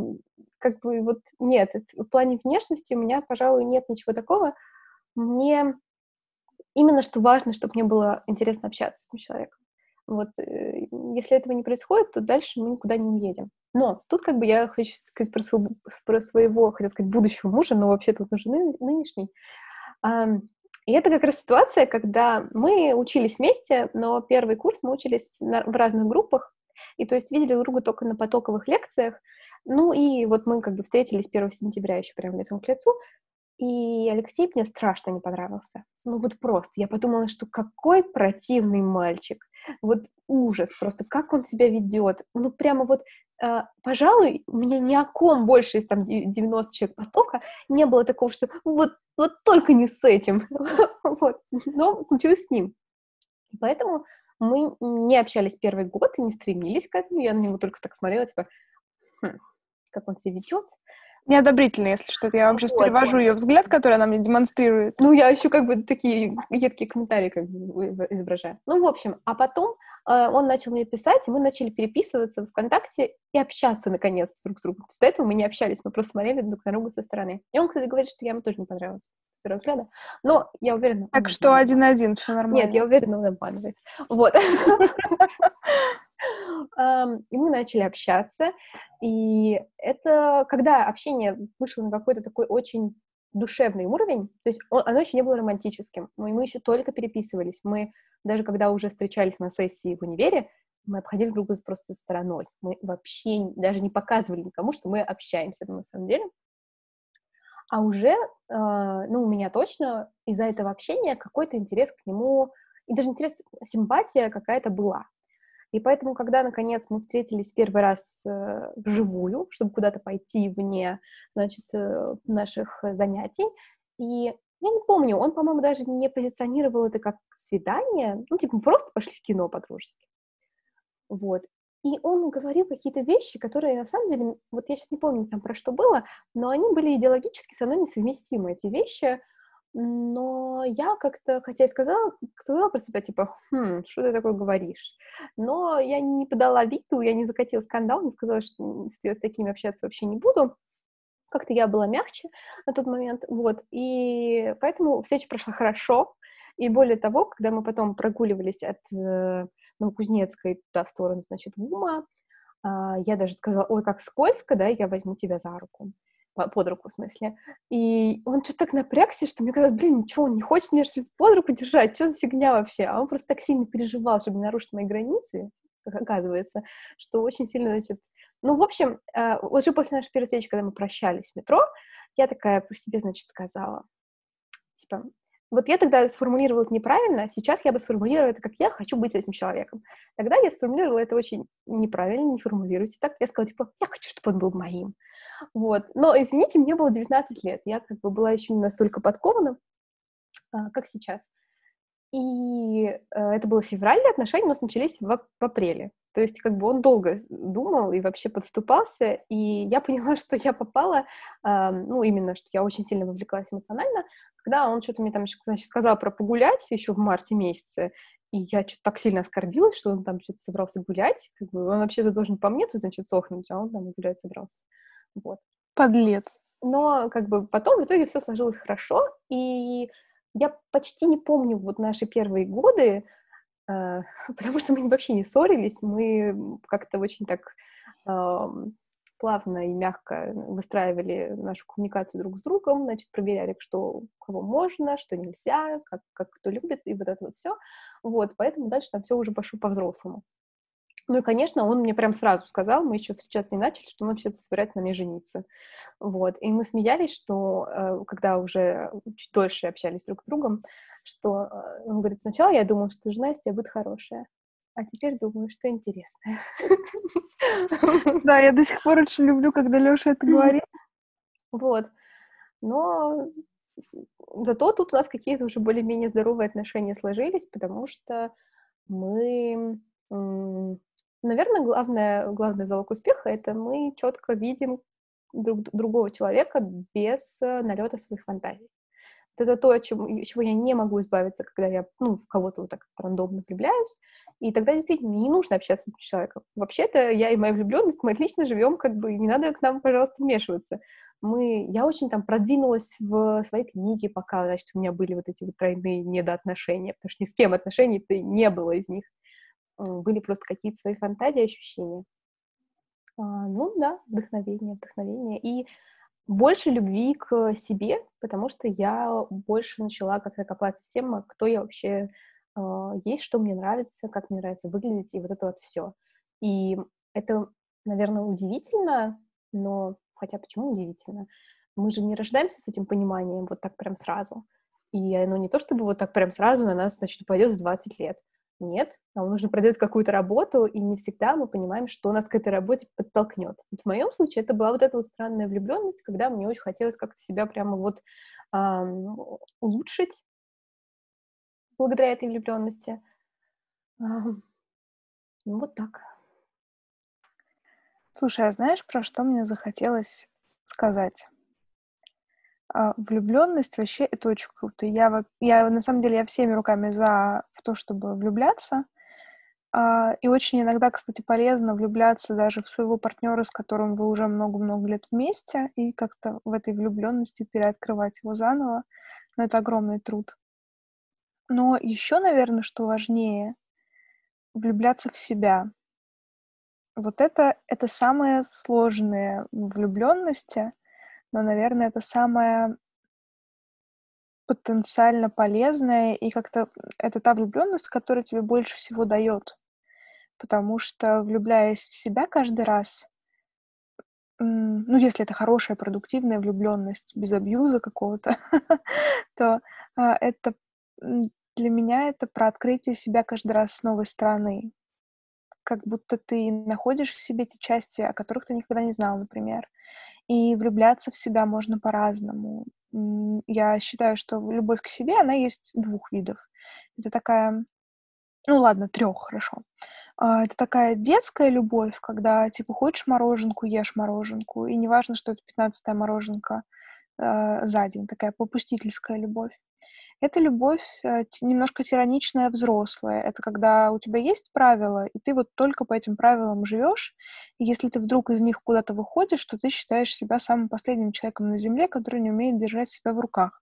[SPEAKER 2] как бы вот нет, в плане внешности у меня, пожалуй, нет ничего такого. Мне именно что важно, чтобы мне было интересно общаться с этим человеком. Вот, э, если этого не происходит, то дальше мы никуда не уедем. Но тут как бы я хочу сказать про своего, про своего хотел сказать, будущего мужа, но вообще тут ны, нынешний. И это как раз ситуация, когда мы учились вместе, но первый курс мы учились на, в разных группах, и то есть видели друг друга только на потоковых лекциях. Ну и вот мы как бы встретились 1 сентября еще прямо лицом к лицу, и Алексей мне страшно не понравился. Ну вот просто. Я подумала, что какой противный мальчик. Вот ужас просто, как он себя ведет. Ну прямо вот, э, пожалуй, меня ни о ком больше из там 90 человек потока не было такого, что вот, вот только не с этим. вот. Но случилось с ним. Поэтому мы не общались первый год и не стремились к этому. Я на него только так смотрела, типа, хм, как он себя ведет
[SPEAKER 1] неодобрительно, если что-то. Я вам сейчас вот, перевожу вот. ее взгляд, который она мне демонстрирует.
[SPEAKER 2] Ну, я еще как бы такие едкие комментарии как бы изображаю. Ну, в общем, а потом э, он начал мне писать, и мы начали переписываться в ВКонтакте и общаться, наконец, друг с другом. То есть до этого мы не общались, мы просто смотрели друг на друга со стороны. И он, кстати, говорит, что я ему тоже не понравилась с первого взгляда. Но я уверена...
[SPEAKER 1] Так что один-один, все нормально.
[SPEAKER 2] Нет, я уверена, он обманывает. Вот. И мы начали общаться, и это, когда общение вышло на какой-то такой очень душевный уровень, то есть он, оно еще не было романтическим, мы, мы еще только переписывались, мы даже когда уже встречались на сессии в универе, мы обходили друг друга просто стороной, мы вообще даже не показывали никому, что мы общаемся на самом деле, а уже, э, ну, у меня точно из-за этого общения какой-то интерес к нему, и даже интерес, симпатия какая-то была. И поэтому, когда, наконец, мы встретились первый раз э, вживую, чтобы куда-то пойти вне, значит, э, наших занятий, и я не помню, он, по-моему, даже не позиционировал это как свидание, ну, типа, мы просто пошли в кино по-дружески. Вот. И он говорил какие-то вещи, которые, на самом деле, вот я сейчас не помню там про что было, но они были идеологически со мной несовместимы, эти вещи, но я как-то, хотя и сказала, сказала про себя, типа, хм, что ты такое говоришь? Но я не подала виду, я не закатила скандал, не сказала, что с такими общаться вообще не буду. Как-то я была мягче на тот момент, вот, и поэтому встреча прошла хорошо, и более того, когда мы потом прогуливались от э, Новокузнецкой туда в сторону, значит, ГУМа, э, я даже сказала, ой, как скользко, да, я возьму тебя за руку под руку, в смысле. И он что-то так напрягся, что мне казалось, блин, ничего, он не хочет меня что под руку держать, что за фигня вообще? А он просто так сильно переживал, чтобы нарушить мои границы, как оказывается, что очень сильно, значит... Ну, в общем, э, уже после нашей первой встречи, когда мы прощались в метро, я такая про себе, значит, сказала, типа, вот я тогда сформулировала это неправильно, сейчас я бы сформулировала это как я хочу быть этим человеком. Тогда я сформулировала это очень неправильно, не формулируйте так. Я сказала, типа, я хочу, чтобы он был моим. Вот. Но, извините, мне было 19 лет, я как бы была еще не настолько подкована, а, как сейчас. И э, это было в феврале, отношения у нас начались в, в апреле. То есть как бы он долго думал и вообще подступался, и я поняла, что я попала, э, ну, именно, что я очень сильно вовлеклась эмоционально, когда он что-то мне там значит, сказал про погулять еще в марте месяце, и я что-то так сильно оскорбилась, что он там что-то собрался гулять, как бы он вообще-то должен по мне тут, значит, сохнуть, а он там гулять собрался. Вот.
[SPEAKER 1] Подлец.
[SPEAKER 2] Но как бы потом в итоге все сложилось хорошо, и я почти не помню вот наши первые годы, а, потому что мы вообще не ссорились, мы как-то очень так плавно и мягко выстраивали нашу коммуникацию друг с другом, значит, проверяли, что кого можно, что нельзя, как, как кто любит, и вот это вот все. Вот, поэтому дальше там все уже пошло по-взрослому. Ну и, конечно, он мне прям сразу сказал, мы еще встречаться не начали, что он вообще-то собирается на мне жениться. Вот. И мы смеялись, что э, когда уже чуть дольше общались друг с другом, что э, он говорит, сначала я думал, что жена из тебя будет хорошая, а теперь думаю, что интересное.
[SPEAKER 1] Да, я до сих пор очень люблю, когда Леша это говорит.
[SPEAKER 2] Вот. Но зато тут у нас какие-то уже более-менее здоровые отношения сложились, потому что мы Наверное, главное, главный залог успеха — это мы четко видим друг, другого человека без э, налета своих фантазий. Вот это то, от чего, чего я не могу избавиться, когда я ну, в кого-то вот так рандомно влюбляюсь. И тогда действительно не нужно общаться с этим человеком. Вообще-то я и моя влюбленность, мы отлично живем, как бы не надо к нам, пожалуйста, вмешиваться. Мы, я очень там продвинулась в своей книге, пока, значит, у меня были вот эти вот тройные недоотношения, потому что ни с кем отношений-то не было из них были просто какие-то свои фантазии, ощущения. А, ну да, вдохновение, вдохновение. И больше любви к себе, потому что я больше начала как-то копаться с тем, а кто я вообще э, есть, что мне нравится, как мне нравится выглядеть, и вот это вот все. И это, наверное, удивительно, но хотя почему удивительно? Мы же не рождаемся с этим пониманием вот так прям сразу. И оно не то, чтобы вот так прям сразу на нас, значит, упадет в 20 лет. Нет, нам нужно проделать какую-то работу, и не всегда мы понимаем, что нас к этой работе подтолкнет. Вот в моем случае это была вот эта вот странная влюбленность, когда мне очень хотелось как-то себя прямо вот эм, улучшить благодаря этой влюбленности. Эм, ну вот так.
[SPEAKER 1] Слушай, а знаешь, про что мне захотелось сказать? А, влюбленность вообще это очень круто. Я, я на самом деле я всеми руками за то, чтобы влюбляться. А, и очень иногда, кстати, полезно влюбляться даже в своего партнера, с которым вы уже много-много лет вместе, и как-то в этой влюбленности переоткрывать его заново. Но это огромный труд. Но еще, наверное, что важнее, влюбляться в себя. Вот это, это самое сложное в влюбленности — но, наверное, это самое потенциально полезное, и как-то это та влюбленность, которая тебе больше всего дает. Потому что, влюбляясь в себя каждый раз, ну, если это хорошая, продуктивная влюбленность, без абьюза какого-то, то а, это для меня это про открытие себя каждый раз с новой стороны. Как будто ты находишь в себе те части, о которых ты никогда не знал, например. И влюбляться в себя можно по-разному. Я считаю, что любовь к себе, она есть двух видов. Это такая, ну ладно, трех, хорошо. А, это такая детская любовь, когда, типа, хочешь мороженку, ешь мороженку, и неважно, что это 15-я мороженка э, за день, такая попустительская любовь. Это любовь э, немножко тираничная, взрослая. Это когда у тебя есть правила, и ты вот только по этим правилам живешь. И если ты вдруг из них куда-то выходишь, то ты считаешь себя самым последним человеком на Земле, который не умеет держать себя в руках.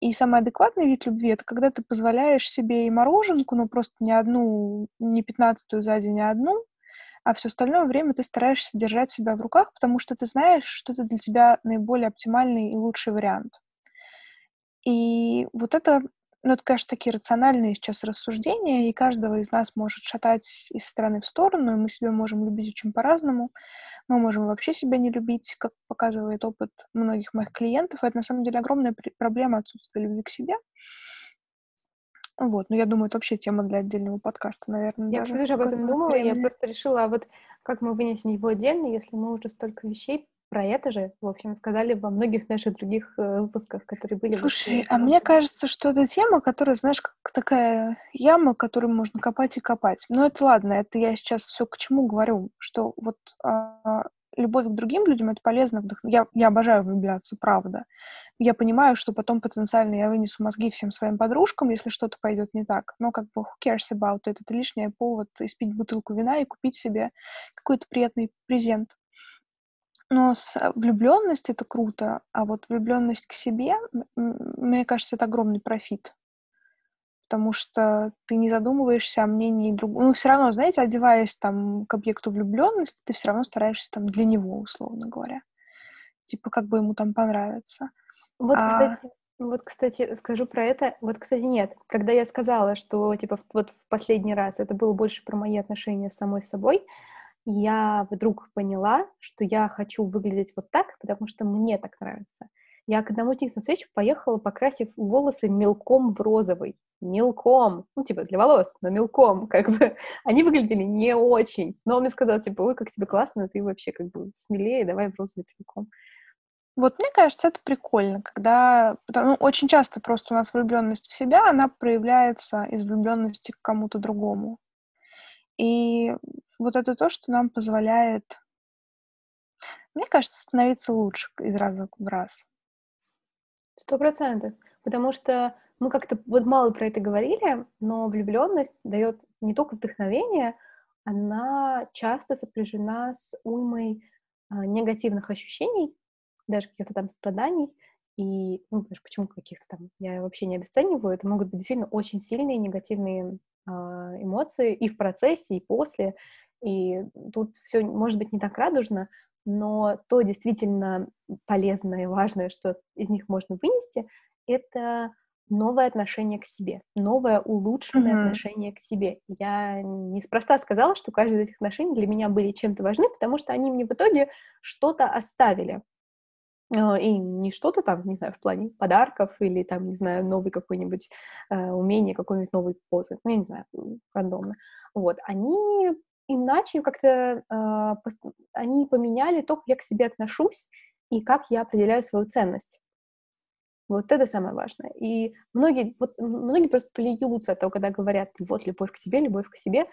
[SPEAKER 1] И самый адекватный вид любви — это когда ты позволяешь себе и мороженку, но просто не одну, не пятнадцатую за день, а одну, а все остальное время ты стараешься держать себя в руках, потому что ты знаешь, что это для тебя наиболее оптимальный и лучший вариант. И вот это, ну, это, конечно, такие рациональные сейчас рассуждения, и каждого из нас может шатать из стороны в сторону, и мы себя можем любить очень по-разному. мы можем вообще себя не любить, как показывает опыт многих моих клиентов. Это на самом деле огромная проблема отсутствия любви к себе. Вот, но я думаю, это вообще тема для отдельного подкаста, наверное.
[SPEAKER 2] Я, даже. кстати, об этом думала, времени. я просто решила, а вот как мы вынесем его отдельно, если мы уже столько вещей про это же, в общем, сказали во многих наших других э, выпусках, которые были.
[SPEAKER 1] Слушай, а мне кажется, что это тема, которая, знаешь, как такая яма, которую можно копать и копать. Но это ладно, это я сейчас все к чему говорю, что вот а, любовь к другим людям это полезно. Вдох... Я, я обожаю влюбляться, правда. Я понимаю, что потом потенциально я вынесу мозги всем своим подружкам, если что-то пойдет не так. Но как бы who cares about it? Это лишний повод испить бутылку вина и купить себе какой-то приятный презент. Но с э, влюбленность это круто, а вот влюбленность к себе, мне кажется, это огромный профит. Потому что ты не задумываешься о мнении другого. Ну, все равно, знаете, одеваясь там к объекту влюбленности, ты все равно стараешься там для него, условно говоря. Типа, как бы ему там понравится.
[SPEAKER 2] Вот, а... кстати, вот, кстати, скажу про это. Вот, кстати, нет. Когда я сказала, что, типа, вот в последний раз это было больше про мои отношения с самой собой, я вдруг поняла, что я хочу выглядеть вот так, потому что мне так нравится. Я к одному из них на встречу поехала, покрасив волосы мелком в розовый. Мелком. Ну, типа, для волос, но мелком. Как бы они выглядели не очень. Но он мне сказал, типа, ой, как тебе классно, ты вообще как бы смелее, давай в розовый целиком.
[SPEAKER 1] Вот мне кажется, это прикольно, когда ну, очень часто просто у нас влюбленность в себя, она проявляется из влюбленности к кому-то другому. И вот это то, что нам позволяет, мне кажется, становиться лучше из раза в раз.
[SPEAKER 2] Сто процентов. Потому что мы как-то вот мало про это говорили, но влюбленность дает не только вдохновение, она часто сопряжена с уймой а, негативных ощущений, даже каких-то там страданий. И, ну, почему каких-то там, я вообще не обесцениваю, это могут быть действительно очень сильные негативные а, эмоции и в процессе, и после. И тут все может быть не так радужно, но то действительно полезное и важное, что из них можно вынести, это новое отношение к себе, новое улучшенное mm-hmm. отношение к себе. Я неспроста сказала, что каждое из этих отношений для меня были чем-то важны, потому что они мне в итоге что-то оставили. А, и не что-то там, не знаю, в плане подарков или там, не знаю, новый какой-нибудь э, умение, какой-нибудь новый позы, ну, я не знаю, рандомно. Вот, они иначе как-то, э, они поменяли то, как я к себе отношусь и как я определяю свою ценность. Вот это самое важное. И многие, вот, многие просто плюются от того, когда говорят, вот, любовь к себе, любовь к себе.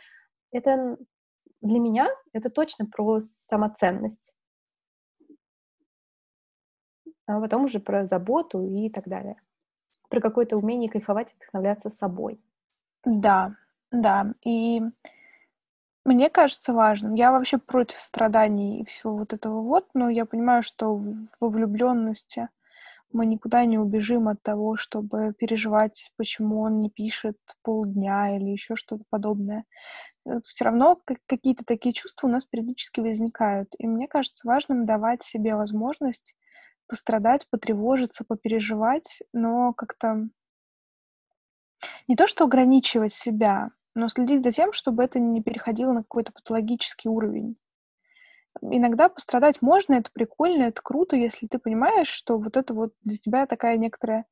[SPEAKER 2] Это для меня это точно про самоценность а потом уже про заботу и так далее. Про какое-то умение кайфовать и вдохновляться собой.
[SPEAKER 1] Да, да. И мне кажется важным. Я вообще против страданий и всего вот этого вот, но я понимаю, что во влюбленности мы никуда не убежим от того, чтобы переживать, почему он не пишет полдня или еще что-то подобное. Э, Все равно какие-то такие чувства у нас периодически возникают. И мне кажется важным давать себе возможность пострадать, потревожиться, попереживать, но как-то не то, что ограничивать себя, но следить за тем, чтобы это не переходило на какой-то патологический уровень. Иногда пострадать можно, это прикольно, это круто, если ты понимаешь, что вот это вот для тебя такая некоторая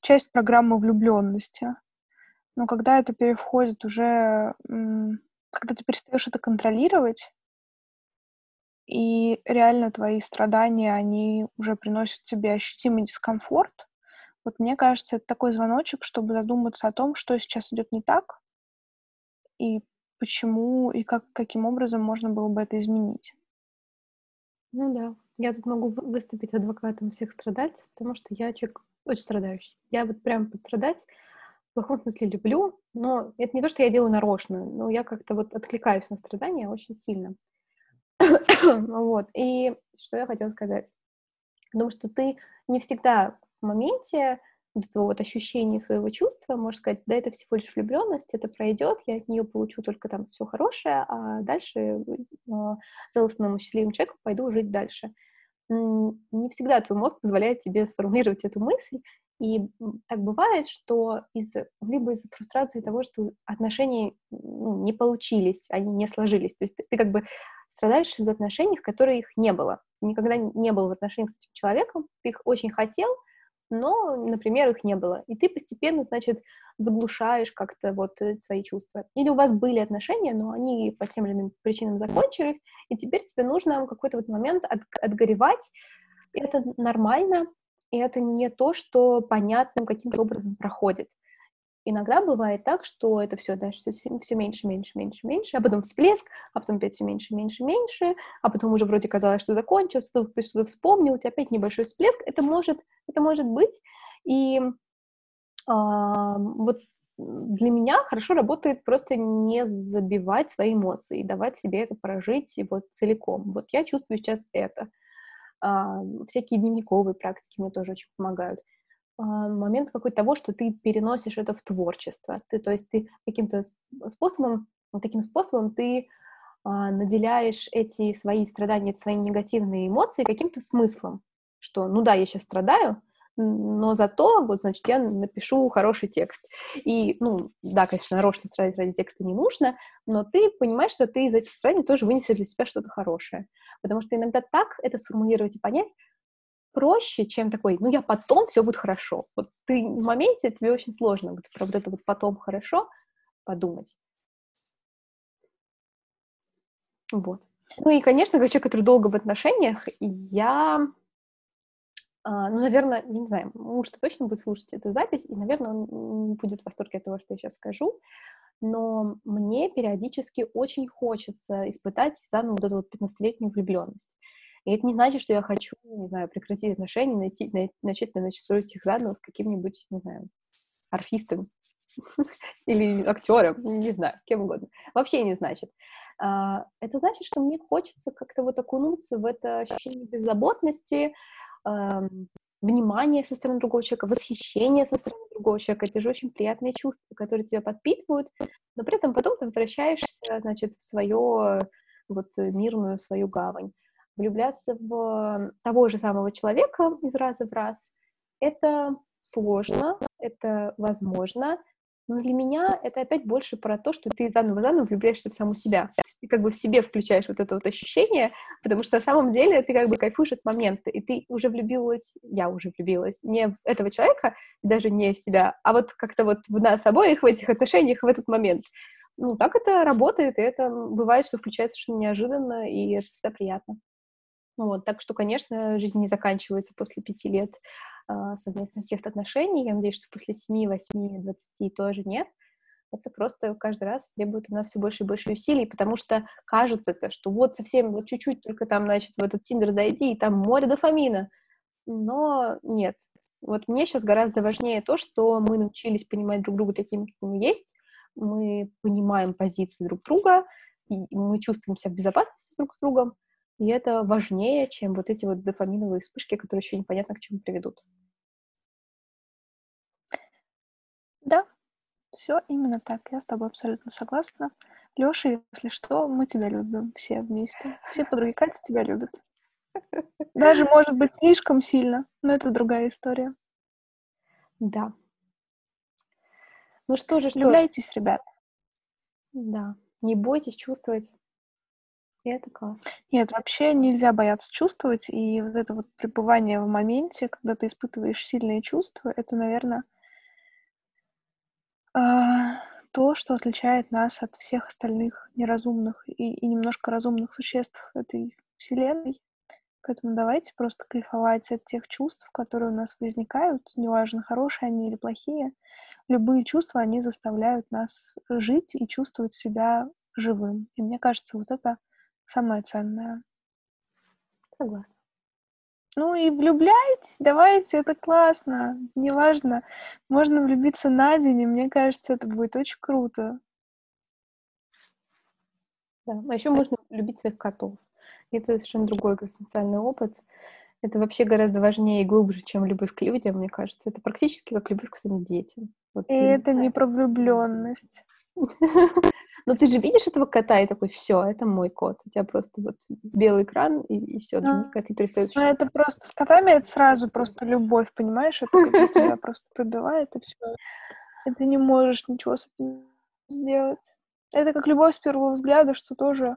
[SPEAKER 1] часть программы влюбленности. Но когда это переходит уже, когда ты перестаешь это контролировать, и реально твои страдания, они уже приносят тебе ощутимый дискомфорт. Вот мне кажется, это такой звоночек, чтобы задуматься о том, что сейчас идет не так, и почему, и как, каким образом можно было бы это изменить.
[SPEAKER 2] Ну да, я тут могу выступить адвокатом всех страдальцев, потому что я человек очень страдающий. Я вот прям пострадать в плохом смысле люблю, но это не то, что я делаю нарочно, но я как-то вот откликаюсь на страдания очень сильно. вот. И что я хотела сказать? Потому что ты не всегда в моменте этого вот ощущения своего чувства можешь сказать, да, это всего лишь влюбленность, это пройдет, я от нее получу только там все хорошее, а дальше э, целостному счастливому человеку пойду жить дальше. Не всегда твой мозг позволяет тебе сформулировать эту мысль, и так бывает, что из, либо из-за фрустрации того, что отношения ну, не получились, они не сложились. То есть ты, как бы страдаешь из отношений, в которых их не было. Никогда не был в отношениях с этим человеком, ты их очень хотел, но, например, их не было. И ты постепенно, значит, заглушаешь как-то вот свои чувства. Или у вас были отношения, но они по тем или иным причинам закончились, и теперь тебе нужно в какой-то вот момент от, отгоревать. И это нормально, и это не то, что понятным каким-то образом проходит. Иногда бывает так, что это все дальше все, меньше, меньше, меньше, меньше, а потом всплеск, а потом опять все меньше, меньше, меньше, а потом уже вроде казалось, что закончилось, что ты что-то вспомнил, у тебя опять небольшой всплеск. Это может, это может быть. И а, вот для меня хорошо работает просто не забивать свои эмоции, и давать себе это прожить вот целиком. Вот я чувствую сейчас это. А, всякие дневниковые практики мне тоже очень помогают. А, момент какой-то того, что ты переносишь это в творчество. Ты, то есть ты каким-то способом, таким способом ты а, наделяешь эти свои страдания, свои негативные эмоции каким-то смыслом, что, ну да, я сейчас страдаю, но зато, вот, значит, я напишу хороший текст. И, ну, да, конечно, нарочно страдать ради текста не нужно, но ты понимаешь, что ты из этих страданий тоже вынесешь для себя что-то хорошее. Потому что иногда так это сформулировать и понять, проще, чем такой, ну, я потом, все будет хорошо. Вот ты в моменте, тебе очень сложно вот про вот это вот потом хорошо подумать. Вот. Ну и, конечно, как человек, который долго в отношениях, я, а, ну, наверное, не знаю, муж-то точно будет слушать эту запись, и, наверное, он не будет в восторге от того, что я сейчас скажу, но мне периодически очень хочется испытать заново вот эту вот 15-летнюю влюбленность. И это не значит, что я хочу, не знаю, прекратить отношения, найти, най, начать, начать их заново с каким-нибудь, не знаю, арфистом или актером, не знаю, кем угодно. Вообще не значит. А, это значит, что мне хочется как-то вот окунуться в это ощущение беззаботности, внимания со стороны другого человека, восхищения со стороны другого человека. Это же очень приятные чувства, которые тебя подпитывают, но при этом потом ты возвращаешься, значит, в свою вот мирную свою гавань влюбляться в того же самого человека из раза в раз, это сложно, это возможно, но для меня это опять больше про то, что ты заново-заново влюбляешься в саму себя. Ты как бы в себе включаешь вот это вот ощущение, потому что на самом деле ты как бы кайфуешь от момента, и ты уже влюбилась, я уже влюбилась, не в этого человека, даже не в себя, а вот как-то вот в нас обоих в этих отношениях в этот момент. Ну, так это работает, и это бывает, что включается совершенно неожиданно, и это всегда приятно. Вот, так что, конечно, жизнь не заканчивается после пяти лет э, совместных каких-то отношений. Я надеюсь, что после семи, восьми, двадцати тоже нет. Это просто каждый раз требует у нас все больше и больше усилий, потому что кажется-то, что вот совсем вот чуть-чуть только там, значит, в этот Тиндер зайди, и там море дофамина. Но нет. Вот мне сейчас гораздо важнее то, что мы научились понимать друг друга таким, каким мы есть, мы понимаем позиции друг друга, и мы чувствуем себя в безопасности друг с другом, и это важнее, чем вот эти вот дофаминовые вспышки, которые еще непонятно к чему приведут.
[SPEAKER 1] Да, все именно так. Я с тобой абсолютно согласна. Леша, если что, мы тебя любим все вместе. Все подруги Катя тебя любят. Даже, может быть, слишком сильно, но это другая история.
[SPEAKER 2] Да. Ну что же, что...
[SPEAKER 1] Влюбляйтесь, ребят.
[SPEAKER 2] Да. Не бойтесь чувствовать и это классно.
[SPEAKER 1] Нет, вообще нельзя бояться чувствовать, и вот это вот пребывание в моменте, когда ты испытываешь сильные чувства, это, наверное, а, то, что отличает нас от всех остальных неразумных и, и немножко разумных существ этой вселенной. Поэтому давайте просто кайфовать от тех чувств, которые у нас возникают, неважно, хорошие они или плохие. Любые чувства, они заставляют нас жить и чувствовать себя живым. И мне кажется, вот это Самое ценное.
[SPEAKER 2] Согласна.
[SPEAKER 1] Ну и влюбляйтесь, давайте, это классно. Неважно, можно влюбиться на день, и мне кажется, это будет очень круто.
[SPEAKER 2] Да, а еще можно любить своих котов. Это совершенно другой экзистенциальный опыт. Это вообще гораздо важнее и глубже, чем любовь к людям, мне кажется. Это практически как любовь к своим детям.
[SPEAKER 1] Вот, и это не про влюбленность.
[SPEAKER 2] Но ты же видишь этого кота и такой, все, это мой кот. У тебя просто вот белый экран и, и все, другие коты перестают
[SPEAKER 1] Ну, это просто с котами это сразу просто любовь, понимаешь? Это тебя просто пробивает и все. И ты не можешь ничего с этим сделать. Это как любовь с первого взгляда, что тоже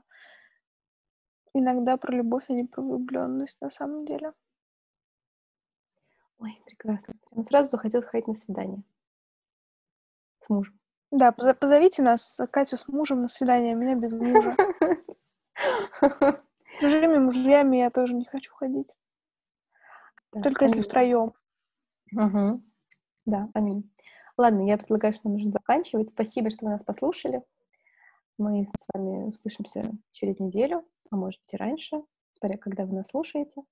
[SPEAKER 1] иногда про любовь, а не про влюбленность на самом деле.
[SPEAKER 2] Ой, прекрасно. Прям сразу захотел ходить на свидание с мужем.
[SPEAKER 1] Да, позовите нас, Катю, с мужем на свидание, меня без мужа. С чужими мужьями я тоже не хочу ходить. Да, Только аминь. если втроем.
[SPEAKER 2] Угу. Да, аминь. Ладно, я предлагаю, что нам нужно заканчивать. Спасибо, что вы нас послушали. Мы с вами услышимся через неделю, а может быть и раньше, смотря когда вы нас слушаете,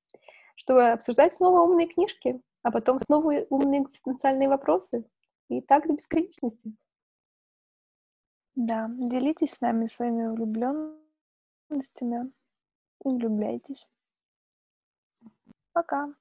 [SPEAKER 2] чтобы обсуждать снова умные книжки, а потом снова умные экзистенциальные вопросы. И так до бесконечности.
[SPEAKER 1] Да, делитесь с нами своими влюбленностями и влюбляйтесь.
[SPEAKER 2] Пока.